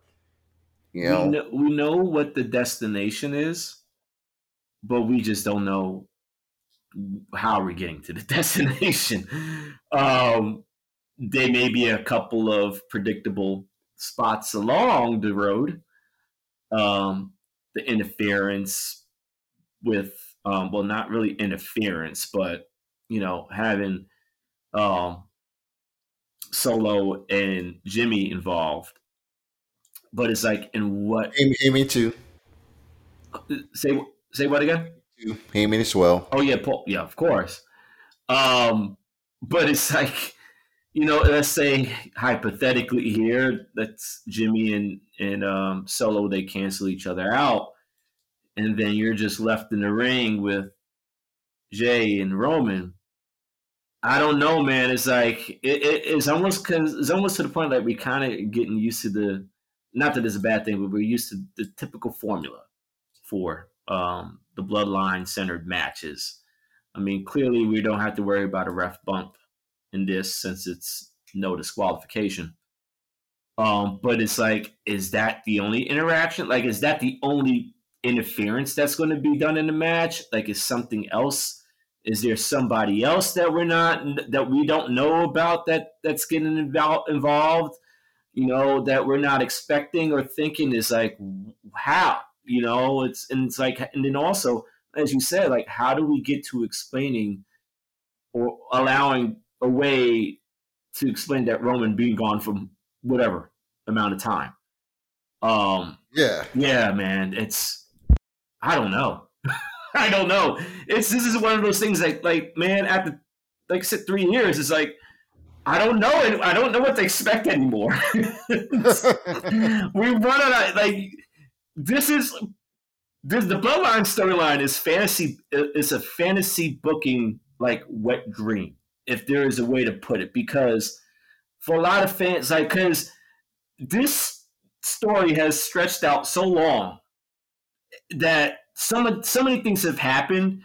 You know, we know we know what the destination is, but we just don't know how we're getting to the destination? Um, there may be a couple of predictable spots along the road. Um, the interference with, um, well, not really interference, but you know, having um, Solo and Jimmy involved. But it's like, in what? Heyman, Heyman too. Say say what again? Heyman as well. Oh yeah, Paul. Yeah, of course. Um, but it's like, you know, let's say hypothetically here, that's Jimmy and and um, Solo they cancel each other out, and then you're just left in the ring with Jey and Roman. I don't know, man. It's like it, it, it's almost it's almost to the point that we kind of getting used to the. Not that it's a bad thing, but we're used to the typical formula for um, the bloodline centered matches. I mean, clearly we don't have to worry about a ref bump in this since it's no disqualification. Um, but it's like, is that the only interaction? Like, is that the only interference that's going to be done in the match? Like, is something else? Is there somebody else that we're not that we don't know about that that's getting involved? You know, that we're not expecting or thinking is like, how? You know, it's and it's like, and then also, as you said, like, how do we get to explaining or allowing a way to explain that Roman being gone from whatever amount of time? Um, yeah, yeah, man, it's I don't know. I don't know. It's this is one of those things like like man, after like I said, three years, it's like I don't know. I don't know what to expect anymore. we run out of like this is this the bloodline storyline is fantasy it's a fantasy booking like wet dream if there is a way to put it because for a lot of fans like because this story has stretched out so long that some so many things have happened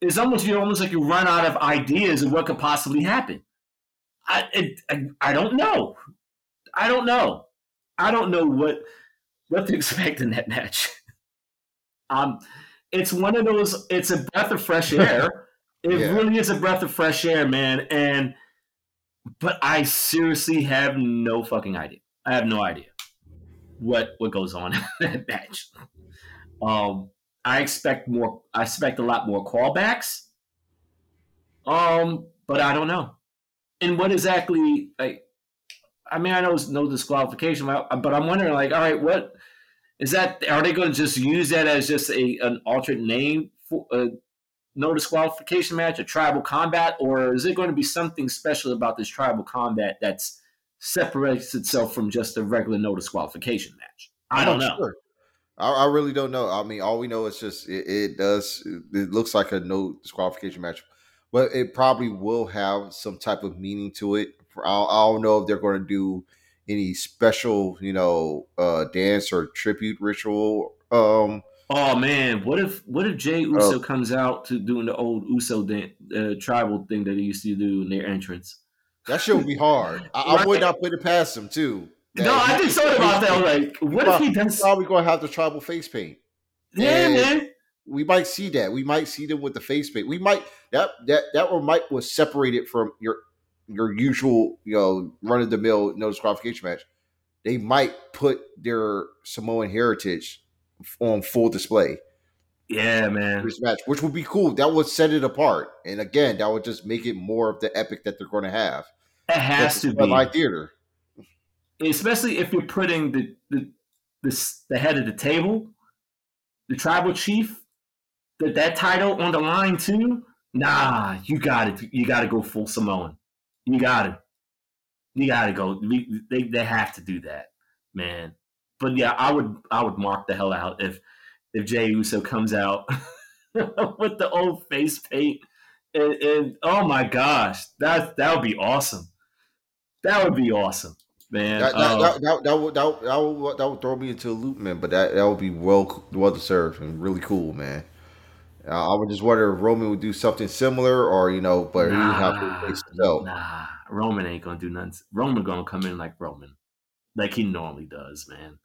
it's almost you almost like you run out of ideas of what could possibly happen I, it, I i don't know i don't know i don't know what what to expect in that match. Um, it's one of those. It's a breath of fresh air. It yeah. really is a breath of fresh air, man. And but I seriously have no fucking idea. I have no idea what what goes on in that match. Um, I expect more. I expect a lot more callbacks. Um, but I don't know. And what exactly like I mean, I know it's no disqualification, but I'm wondering, like, all right, what is that? Are they going to just use that as just a an alternate name for a no disqualification match, a tribal combat, or is it going to be something special about this tribal combat that's separates itself from just a regular no disqualification match? I don't know. Sure. I, I, really don't know. I mean, all we know is just it, it does. It looks like a no disqualification match, but it probably will have some type of meaning to it I don't know if they're going to do any special, you know, uh, dance or tribute ritual. Um, oh man, what if what if Jey Uso uh, comes out to doing the old Uso dan- uh, tribal thing that he used to do in their entrance? That should be hard. I, right? I, would not put it past him too. No, I just thought about that. Like, what if he does? Probably going to have the tribal face paint. Yeah, and man. We might see that. We might see them with the face paint. We might that that that one might was separated from your your usual, you know, run of the mill no disqualification match, they might put their Samoan heritage on full display. Yeah, man. This match, which would be cool. That would set it apart, and again, that would just make it more of the epic that they're going to have. It has That's to be my theater, especially if you're putting the the the, the head of the table, the tribal chief, that that title on the line too. Nah, you got it. You got to go full Samoan. You got to, you got to go. They they have to do that, man. But yeah, I would I would mark the hell out if if Jey Uso comes out with the old face paint and, and oh my gosh, that that would be awesome. That would be awesome man. That that, uh, that, that, that, would, that, that, would, that would throw me into a loop, man. But that, that would be well well deserved and really cool, man. Uh, I would just wonder if Roman would do something similar, or you know, but nah, he would have to face himself. Nah, Roman ain't gonna do nothing. Roman gonna come in like Roman, like he normally does, man.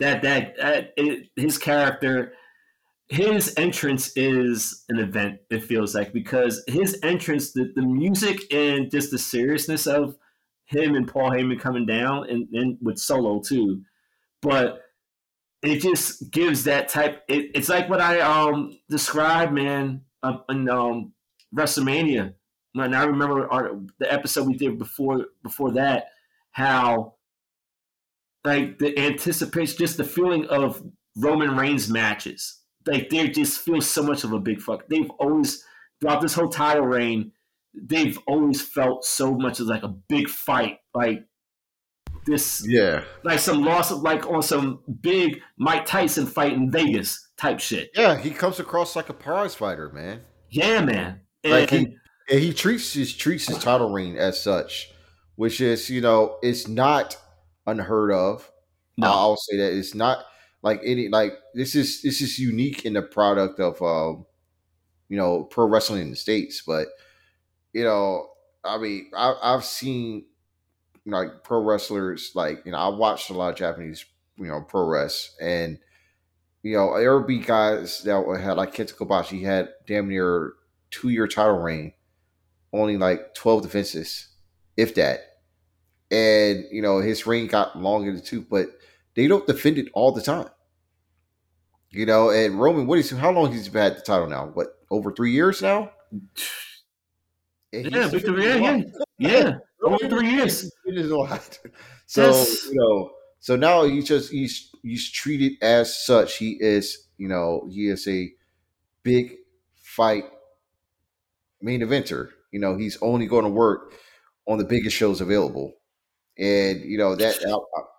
That that, that it, his character, his entrance is an event. It feels like because his entrance, the, the music and just the seriousness of him and Paul Heyman coming down, and, and with Solo too, but it just gives that type. It, it's like what I um described, man, in um, WrestleMania. And I remember our, the episode we did before before that, how like the anticipation, just the feeling of Roman Reigns matches. Like they just feel so much of a big fuck. They've always throughout this whole title reign, they've always felt so much of like a big fight. Like this Yeah. like some loss of like on some big Mike Tyson fight in Vegas type shit. Yeah, he comes across like a prize fighter, man. Yeah, man. And, Like he, and he treats his treats his title reign as such, which is you know it's not unheard of. No. I'll say that it's not like any like this is this is unique in the product of um you know pro wrestling in the states, but you know I mean I, I've seen like pro wrestlers like you know I watched a lot of Japanese you know pro wrest and you know there would be guys that had like Kenta Kobashi had damn near two year title reign, only like twelve defenses, if that. And you know his reign got long in the tooth, but they don't defend it all the time. You know, and Roman, what is how long he's had the title now? What over three years now? Yeah, defended yeah, yeah, yeah. Over three years. It is a lot. So Yes. you know, so now he's just he's he's treated as such. He is, you know, he is a big fight main eventer. You know, he's only going to work on the biggest shows available, and you know that. uh,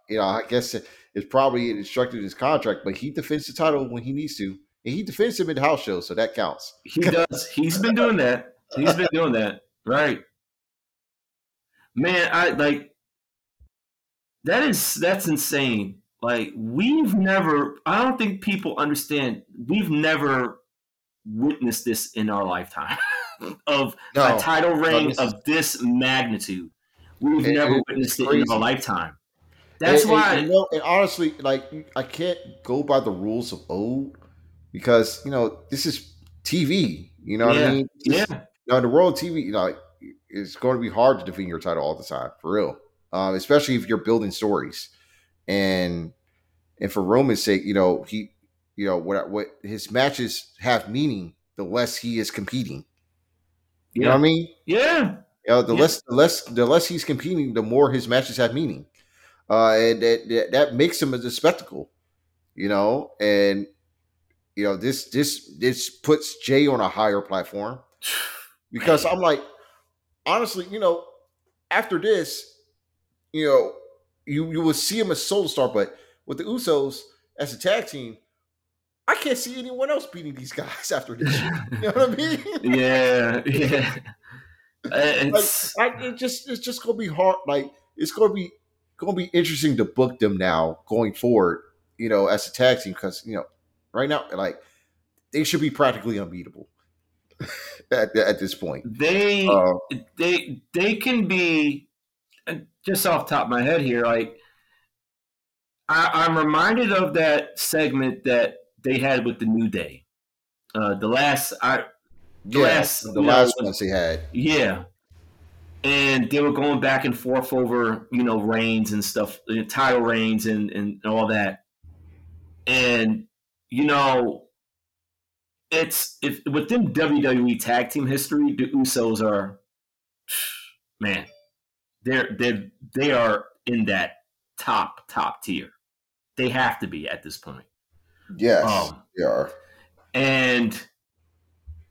You know, I guess it's probably instructed in his contract, but he defends the title when he needs to, and he defends him in house shows, so that counts. He does. He's been doing that. He's been doing that. Right. Man, I like that is that's insane. Like we've never I don't think people understand we've never witnessed this in our lifetime of No, a title reign this is- of this magnitude. We've It- never it's witnessed it in our lifetime. That's And- why and, you know, and honestly, like I can't go by the rules of old because you know this is TV. You know what I mean? This yeah. You know, the world of TV, you know, it's going to be hard to defend your title all the time, for real. Um, especially if you're building stories, and and for Roman's sake, you know he, you know what what his matches have meaning, the less he is competing. You know what I mean? Yeah. You know, the Yeah. less the less the less he's competing, the more his matches have meaning, uh, and that, that that makes him as a spectacle. You know, and you know this this this puts Jey on a higher platform because I'm like, honestly, you know, after this, you know, you you will see him as solo star, but with the Usos as a tag team, I can't see anyone else beating these guys after this. You know what I mean? Yeah. Yeah. Like It's I, it just it's just gonna be hard. Like it's gonna be gonna be interesting to book them now going forward. You know, as a tag team because you know right now like they should be practically unbeatable at at this point. they Uh, they they can be just off the top of my head here like I, i'm reminded of that segment that they had with the new day uh the last i yeah, last the know, last ones he had. yeah and they were going back and forth over you know reigns and stuff title reigns and and all that and you know it's if within WWE tag team history, the Usos are man, they're they they are in that top top tier. They have to be at this point, Yes, Um, they are. and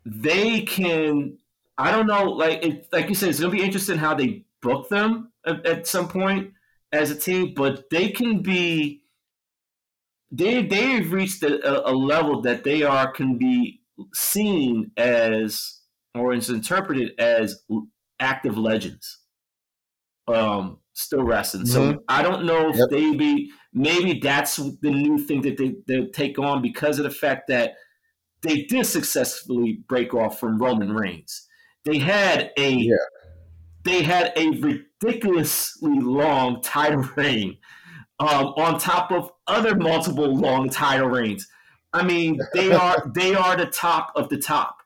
they can. I don't know, like it, like you said, it's gonna be interesting how they book them at, at some point as a team, but they can be. They they've reached a, a level that they are can be seen as or is interpreted as active legends. Um, still wrestling. So I don't know if Yep. they be maybe that's the new thing that they they take on because of the fact that they did successfully break off from Roman Reigns. They had a Yeah. they had a ridiculously long title reign um, on top of other multiple long title reigns. I mean, they are they are the top of the top,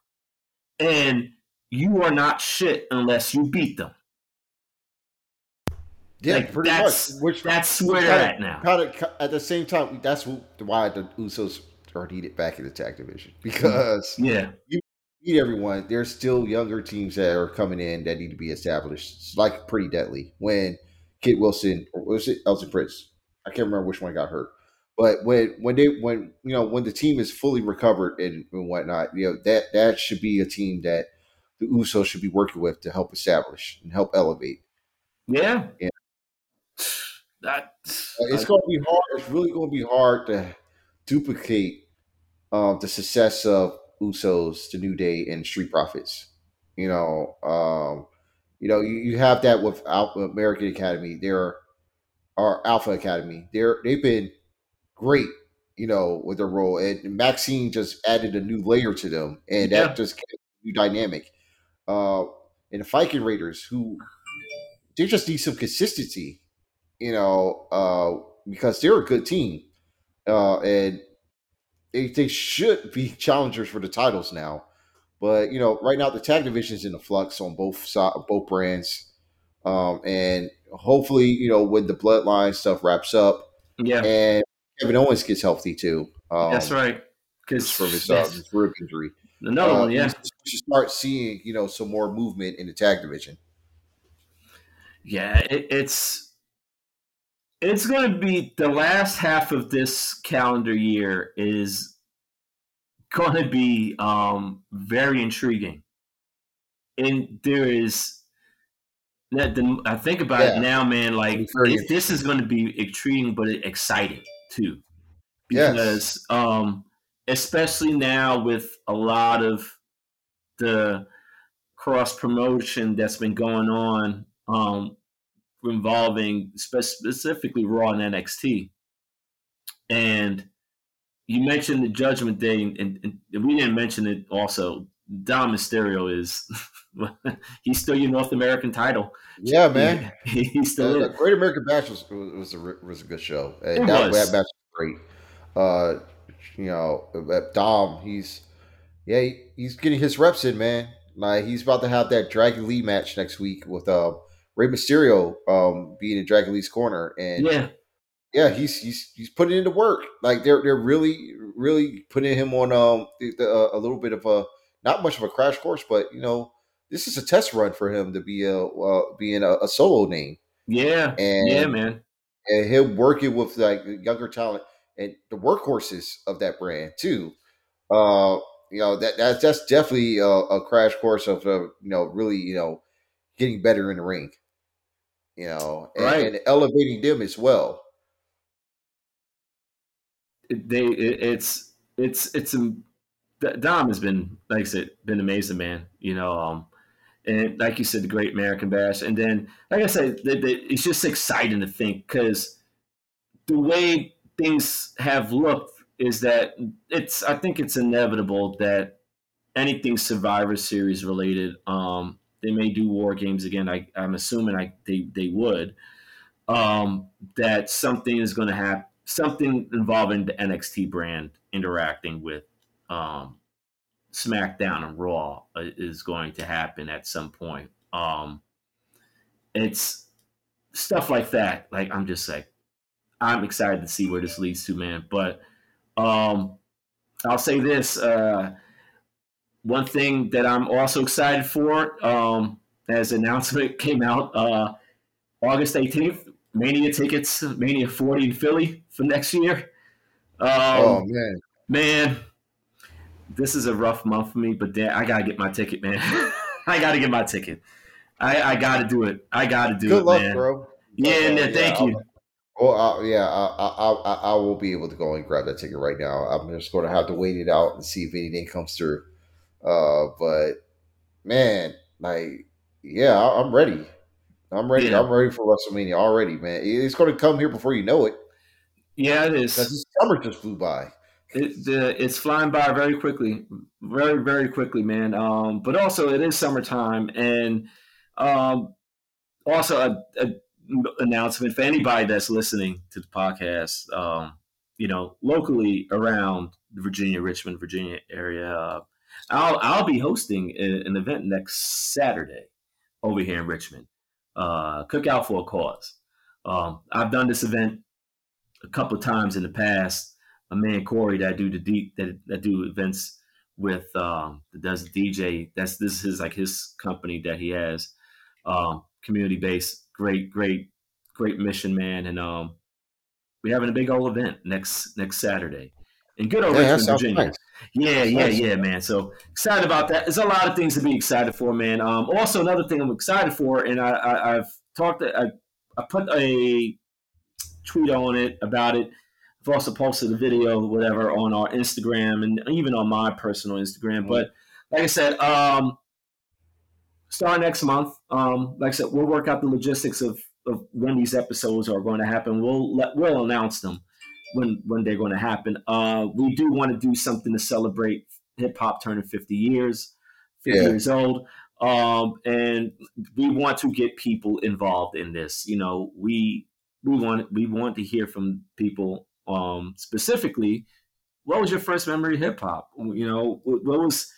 and you are not shit unless you beat them. Yeah, Like, pretty that's- much. Which That's where they're at now. Kind of at the same time, that's why the Usos are needed back in the tag division mm. because Yeah, you need everyone. There's still younger teams that are coming in that need to be established. It's like pretty deadly when Kit Wilson or was it Elton Prince? I can't remember which one got hurt. But when when they when you know when the team is fully recovered and, and whatnot, you know that that should be a team that the Usos should be working with to help establish and help elevate. yeah, Yeah. That It's going to be hard. It's really going to be hard to duplicate um, the success of Usos, the New Day, and Street Profits. You know, um, you know, you, you have that with Alpha American Academy. They're our Alpha Academy. They're they've been great. You know, with their role, and Maxxine just added a new layer to them, and Yeah. that just gave a new dynamic. Uh, and the Viking Raiders, who they just need some consistency you know, uh, because they're a good team, uh, and they they should be challengers for the titles now. But you know, right now the tag division is in a flux on both side, both brands, um, and hopefully, you know, when the bloodline stuff wraps up yeah, and Kevin Owens gets healthy too. Um, that's right. Because From his, uh, his rib injury, another Uh, one, yeah, we should start seeing you know some more movement in the tag division. yeah. It, it's it's going to be the last half of this calendar year is going to be um, very intriguing, and there is that. The, I think about Yeah. it now, man. Like it- this is going to be intriguing, but exciting too, Yes. because um, especially now with a lot of the cross promotion that's been going on um, involving spe- specifically Raw and NXT. And you mentioned the Judgment Day, and, and, and we didn't mention it also. Dom Mysterio is he's still your North American title. Yeah, man. He- he's still The, Great American Bash was was a, was a good show. It that, was. that match was great. Uh, you know, uh, Dom, he's yeah, he, he's getting his reps in, man. Like he's about to have that Dragon Lee match next week with uh, Rey Mysterio um, being in Dragon Lee's corner, and Yeah, yeah, he's he's he's putting into work. Like they're they're really really putting him on um the, the, uh, a little bit of a not much of a crash course, but you know this is a test run for him to be a uh, being a, a solo name yeah, and yeah, man. and him working with like younger talent and the workhorses of that brand too. Uh, you know that that's that's definitely a, a crash course of uh, you know really you know getting better in the ring. You know, and, Right. and elevating them as well. they it, it's it's it's um, Dom has been like I said been amazing man you know um and like you said the Great American Bash and then like I said it's just exciting to think because the way things have looked is that it's I think it's inevitable that anything Survivor Series related um they may do war games again I, I'm assuming I they they would um that something is going to happen something involving the NXT brand interacting with um, SmackDown and Raw uh, is going to happen at some point. Um, it's stuff like that. Like I'm just like, I'm excited to see where this leads to, man. But um, I'll say this: uh, one thing that I'm also excited for, um, as announcement came out uh, August 18th, Mania tickets, Mania 40 in Philly for next year. Um, oh man, Man, this is a rough month for me, but damn, I gotta get my ticket, man. I gotta get my ticket. I, I gotta do it. I gotta do it. good it, luck, man. bro. Yeah, Uh, yeah, thank I'll- you. Well, uh, yeah, I, I, I, I will be able to go and grab that ticket right now. I'm just going to have to wait it out and see if anything comes through. Uh, but man, like, yeah, I, I'm ready. I'm ready. Yeah. I'm ready for WrestleMania already, man. It's going to come here before you know it. Yeah, it is. Because this summer just flew by. It, the, it's flying by very quickly, very very quickly, man. Um, but also it is summertime, and um, also a, a announcement for anybody that's listening to the podcast. Um, you know, locally around the Virginia, Richmond, Virginia area. Uh, I'll I'll be hosting a, an event next Saturday over here in Richmond. Uh, Cookout for a Cause. Um, I've done this event a couple of times in the past. A man Corey that I do the deep that, that do events with um, that does DJ. That's this is like his company that he has, um, community based. Great, great, great mission man, and um, we're having a big old event next next Saturday in good old Yeah, Richmond, Virginia. Yeah, yeah, yeah, man. So excited about that. There's a lot of things to be excited for, man. Um, also, another thing I'm excited for, and I, I, I've talked, I, I put a tweet on it about it. I've also posted a video, whatever, on our Instagram and even on my personal Instagram. But like I said, um, start next month. Um, like I said, we'll work out the logistics of, of when these episodes are going to happen. We'll let, we'll announce them when when they're going to happen. Uh, we do want to do something to celebrate hip hop turning 50 years, 50 Yeah. years old. Um, and we want to get people involved in this. You know, we we want we want to hear from people um, specifically. What was your first memory of hip hop? You know, what, was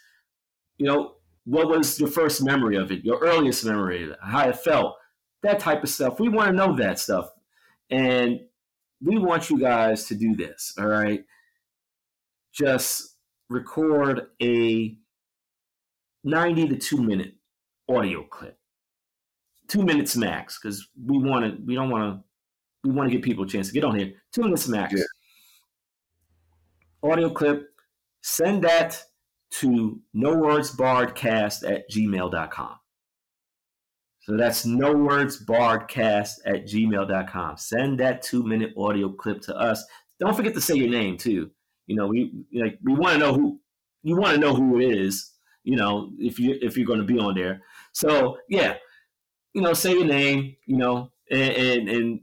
you know what was your first memory of it? Your earliest memory, of how it felt, that type of stuff. We want to know that stuff, and we want you guys to do this. All right, just record a 90 to 2 minute audio clip. Two minutes max because we want to we don't want to we want to give people a chance to get on here. Two minutes max. Yeah. audio clip. Send that to no words bardcast at gmail.com so that's no words bardcast at gmail.com send that two minute audio clip to us. Don't forget to say your name too. You know we like we want to know who you want to know who it is you know if you if you're to be on there. So yeah you know say your name you know and and, and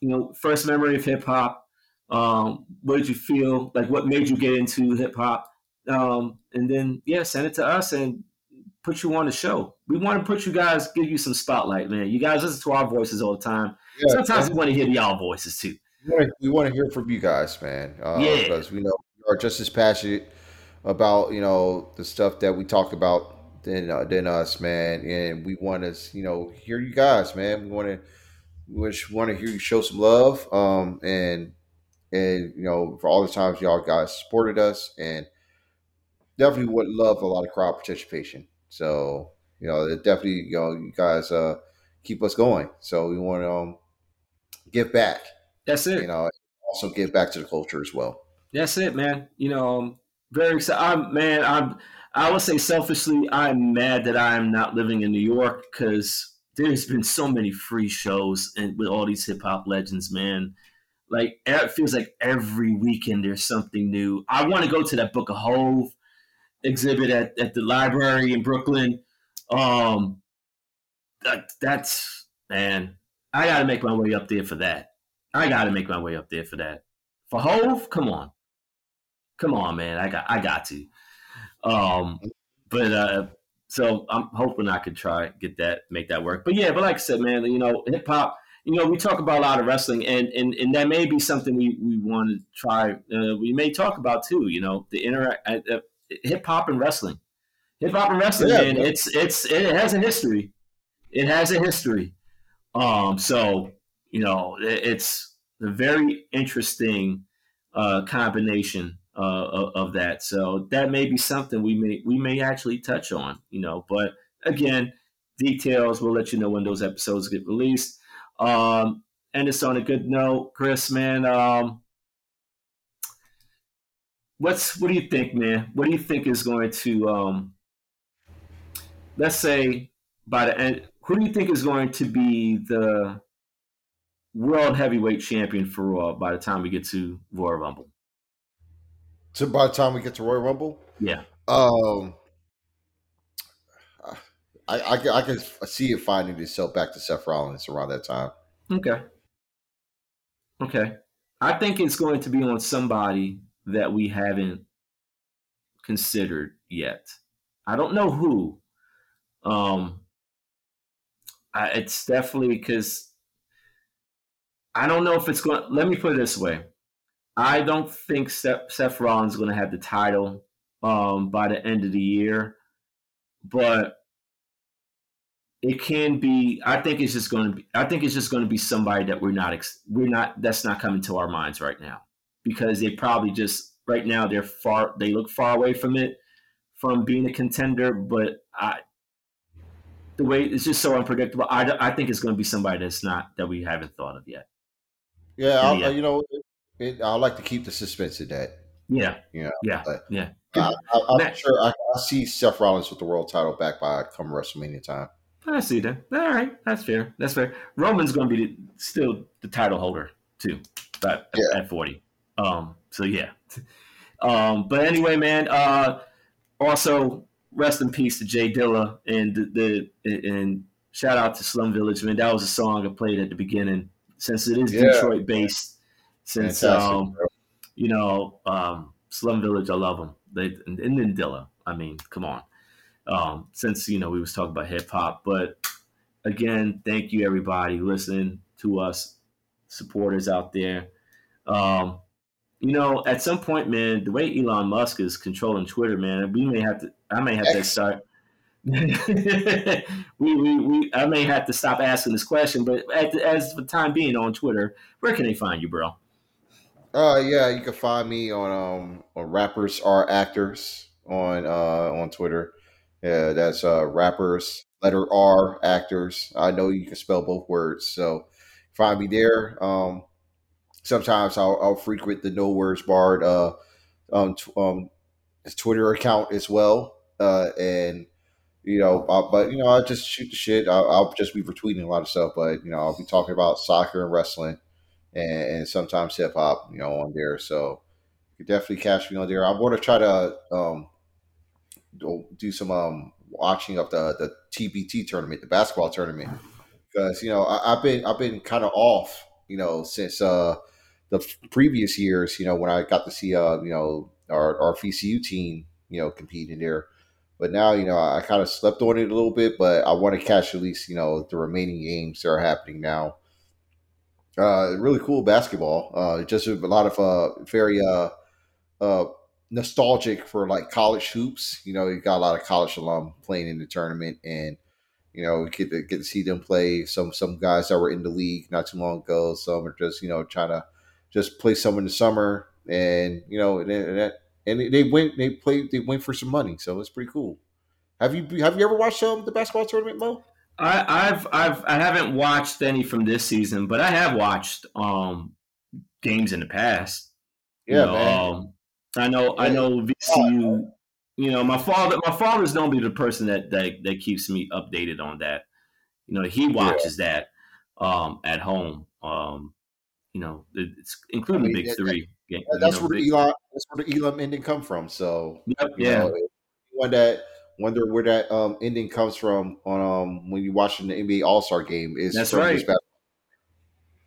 you know first memory of hip hop um what did you feel like what made you get into hip hop? Um and then yeah send it to us and put you on the show we want to put you guys give you some spotlight man you guys listen to our voices all the time Yeah, sometimes we want to hear y'all voices too We want to hear from you guys, man. Uh, Yeah. Because we know you are just as passionate about you know the stuff that we talk about than uh, than us, man. And we want to you know hear you guys, man. We want to we just want to hear you show some love. Um, and and you know for all the times y'all guys supported us, and definitely would love a lot of crowd participation. So you know it definitely you know you guys uh keep us going. So we want to um give back that's it you know, also give back to the culture as well. That's it, man. You know, I'm very excited. I'm man. I'm. I would say selfishly, I'm mad that I'm not living in New York because there's been so many free shows and with all these hip hop legends, man. Like it feels like every weekend there's something new. I want to go to that Book of Hov exhibit at, at the library in Brooklyn. Um, that, that's man. I got to make my way up there for that. I got to make my way up there for that. For Hov, come on come on, man. I got I got to. Um, but uh, so I'm hoping I could try get that make that work. But yeah, but like I said, man, you know, hip hop. You know, we talk about a lot of wrestling, and and and that may be something we we want to try. Uh, we may talk about too. You know, the interact uh, uh, hip hop and wrestling. Hip hop and wrestling, Yeah, man. It's it's it has a history. It has a history. Um, so you know, it, it's a very interesting uh, combination uh, of, of that. So that may be something we may we may actually touch on, you know. But again, details we'll let you know when those episodes get released. Um, and it's on a good note, Chris. Man, um, what's what do you think, man? What do you think is going to um, let's say by the end? Who do you think is going to be the world heavyweight champion for Raw by the time we get to Royal Rumble? So by the time we get to Royal Rumble, Yeah. um, I, I, can- I can see it finding itself back to Seth Rollins around that time. Okay. Okay. I think it's going to be on somebody that we haven't considered yet. I don't know who. Um, I, it's definitely because I don't know if it's going. Let me put it this way: I don't think Seth, Seth Rollins is going to have the title um, by the end of the year, but it can be. I think it's just going to be. I think it's just going to be somebody that we're not. We're not. That's not coming to our minds right now because they probably just right now they're far. They look far away from it, from being a contender. But I, the way it's just so unpredictable. I, I think it's going to be somebody that's not that we haven't thought of yet. Yeah, yeah. you know, it, I like to keep the suspense of that. Yeah, you know, yeah, yeah. I, am sure I, I, see Seth Rollins with the world title back by come WrestleMania time. I see that. All right, that's fair. That's fair. Roman's going to be the, still the title holder too, but yeah. at 40. Um, so yeah. Um, but anyway, man. Uh, also, rest in peace to J Dilla and the, the and shout out to Slum Village, man. That was a song I played at the beginning since it is yeah. Detroit based. Since um, you know, um, Slum Village, I love them. They and, and then Dilla. I mean, come on. Um, since you know we was talking about hip hop, but again, thank you everybody listening to us, supporters out there. Um, you know, at some point, man, the way Elon Musk is controlling Twitter, man, we may have to. I may have to start. we, we, we, I may have to stop asking this question, but at the, as for time being on Twitter, where can they find you, bro? Uh, yeah, you can find me on um on rappers are actors on uh on Twitter. Yeah, that's uh rappers letter R actors. I know you can spell both words, so find me there. Um, sometimes I'll, I'll frequent the No Words Barred uh um, t- um Twitter account as well. Uh, and you know, uh, but you know, I just shoot the shit. I'll, I'll, just be retweeting a lot of stuff, but you know, I'll be talking about soccer and wrestling, and, and sometimes hip hop, you know, on there. So you definitely catch me on there. I want to try to um, do some um, watching of the the TBT tournament, the basketball tournament, because you know I, have been I've been kind of off, you know, since uh, the previous years. You know, when I got to see uh, you know our our VCU team, you know, competing there but now, you know, I kind of slept on it a little bit, but I want to catch at least, you know, the remaining games that are happening now. Uh, really cool basketball. Uh, just a lot of uh, very uh, uh, nostalgic for like college hoops. You know, you got a lot of college alum playing in the tournament, and you know, we get to get to see them play. Some some guys that were in the league not too long ago. Some are just you know trying to just play some in the summer, and you know, and, and that and they went they played they went for some money, so it's pretty cool. Have you have you ever watched um, the basketball tournament, Moe? I, have I've I haven't watched any from this season, but I have watched um games in the past. Yeah, you know, man. Um, I know yeah. I know VCU. You know, my father my father's gonna be the person that that that keeps me updated on that. You know, he watches yeah. that um at home. Um, you know, it's including I mean, the big three. Yeah, that's know, where the Elon that's where the Elam ending come from. So yep, yeah, know, one that wonder where that um, ending comes from on um, when you're watching the NBA All Star game is that's right.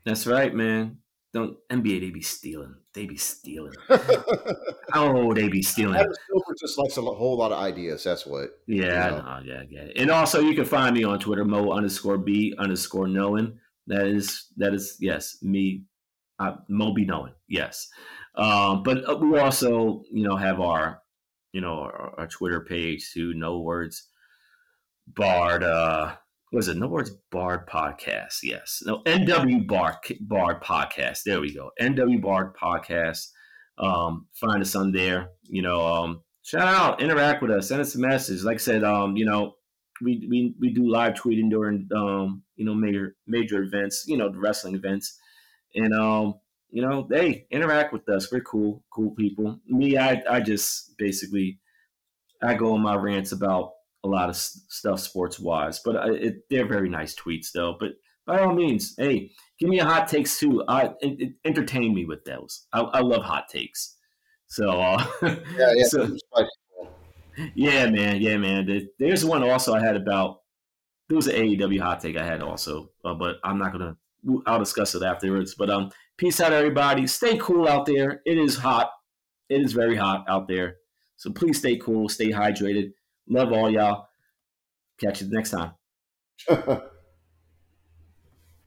That's right, man. Don't NBA they be stealing. They be stealing. oh, they be stealing. Adam Silver just likes a whole lot of ideas. That's what. Yeah, you know. Know. Yeah, yeah. And also, you can find me on Twitter, Moe underscore B underscore knowing. That is that is yes, me uh, Moby knowing, yes. Um, but uh, we also, you know, have our, you know, our, our Twitter page to No Words Barred. Uh, was it No Words Barred podcast? Yes, no NW Barred Barred podcast. There we go, NW Barred podcast. Um, find us on there. You know, um, shout out, interact with us, send us a message. Like I said, um, you know, we we we do live tweeting during um, you know, major major events, you know, the wrestling events. And um, you know, hey, interact with us. We're cool, cool people. Me, I, I just basically, I go on my rants about a lot of stuff sports wise, but I, it, they're very nice tweets though. But by all means, hey, give me a hot takes too. I it, entertain me with those. I, I love hot takes. So uh, yeah, yeah, so, yeah, man, yeah, man. There's one also I had about. There was an AEW hot take I had also, uh, but I'm not gonna I'll discuss it afterwards. But um, peace out, everybody. Stay cool out there. It is hot. It is very hot out there. So please stay cool. Stay hydrated. Love all y'all. Catch you next time.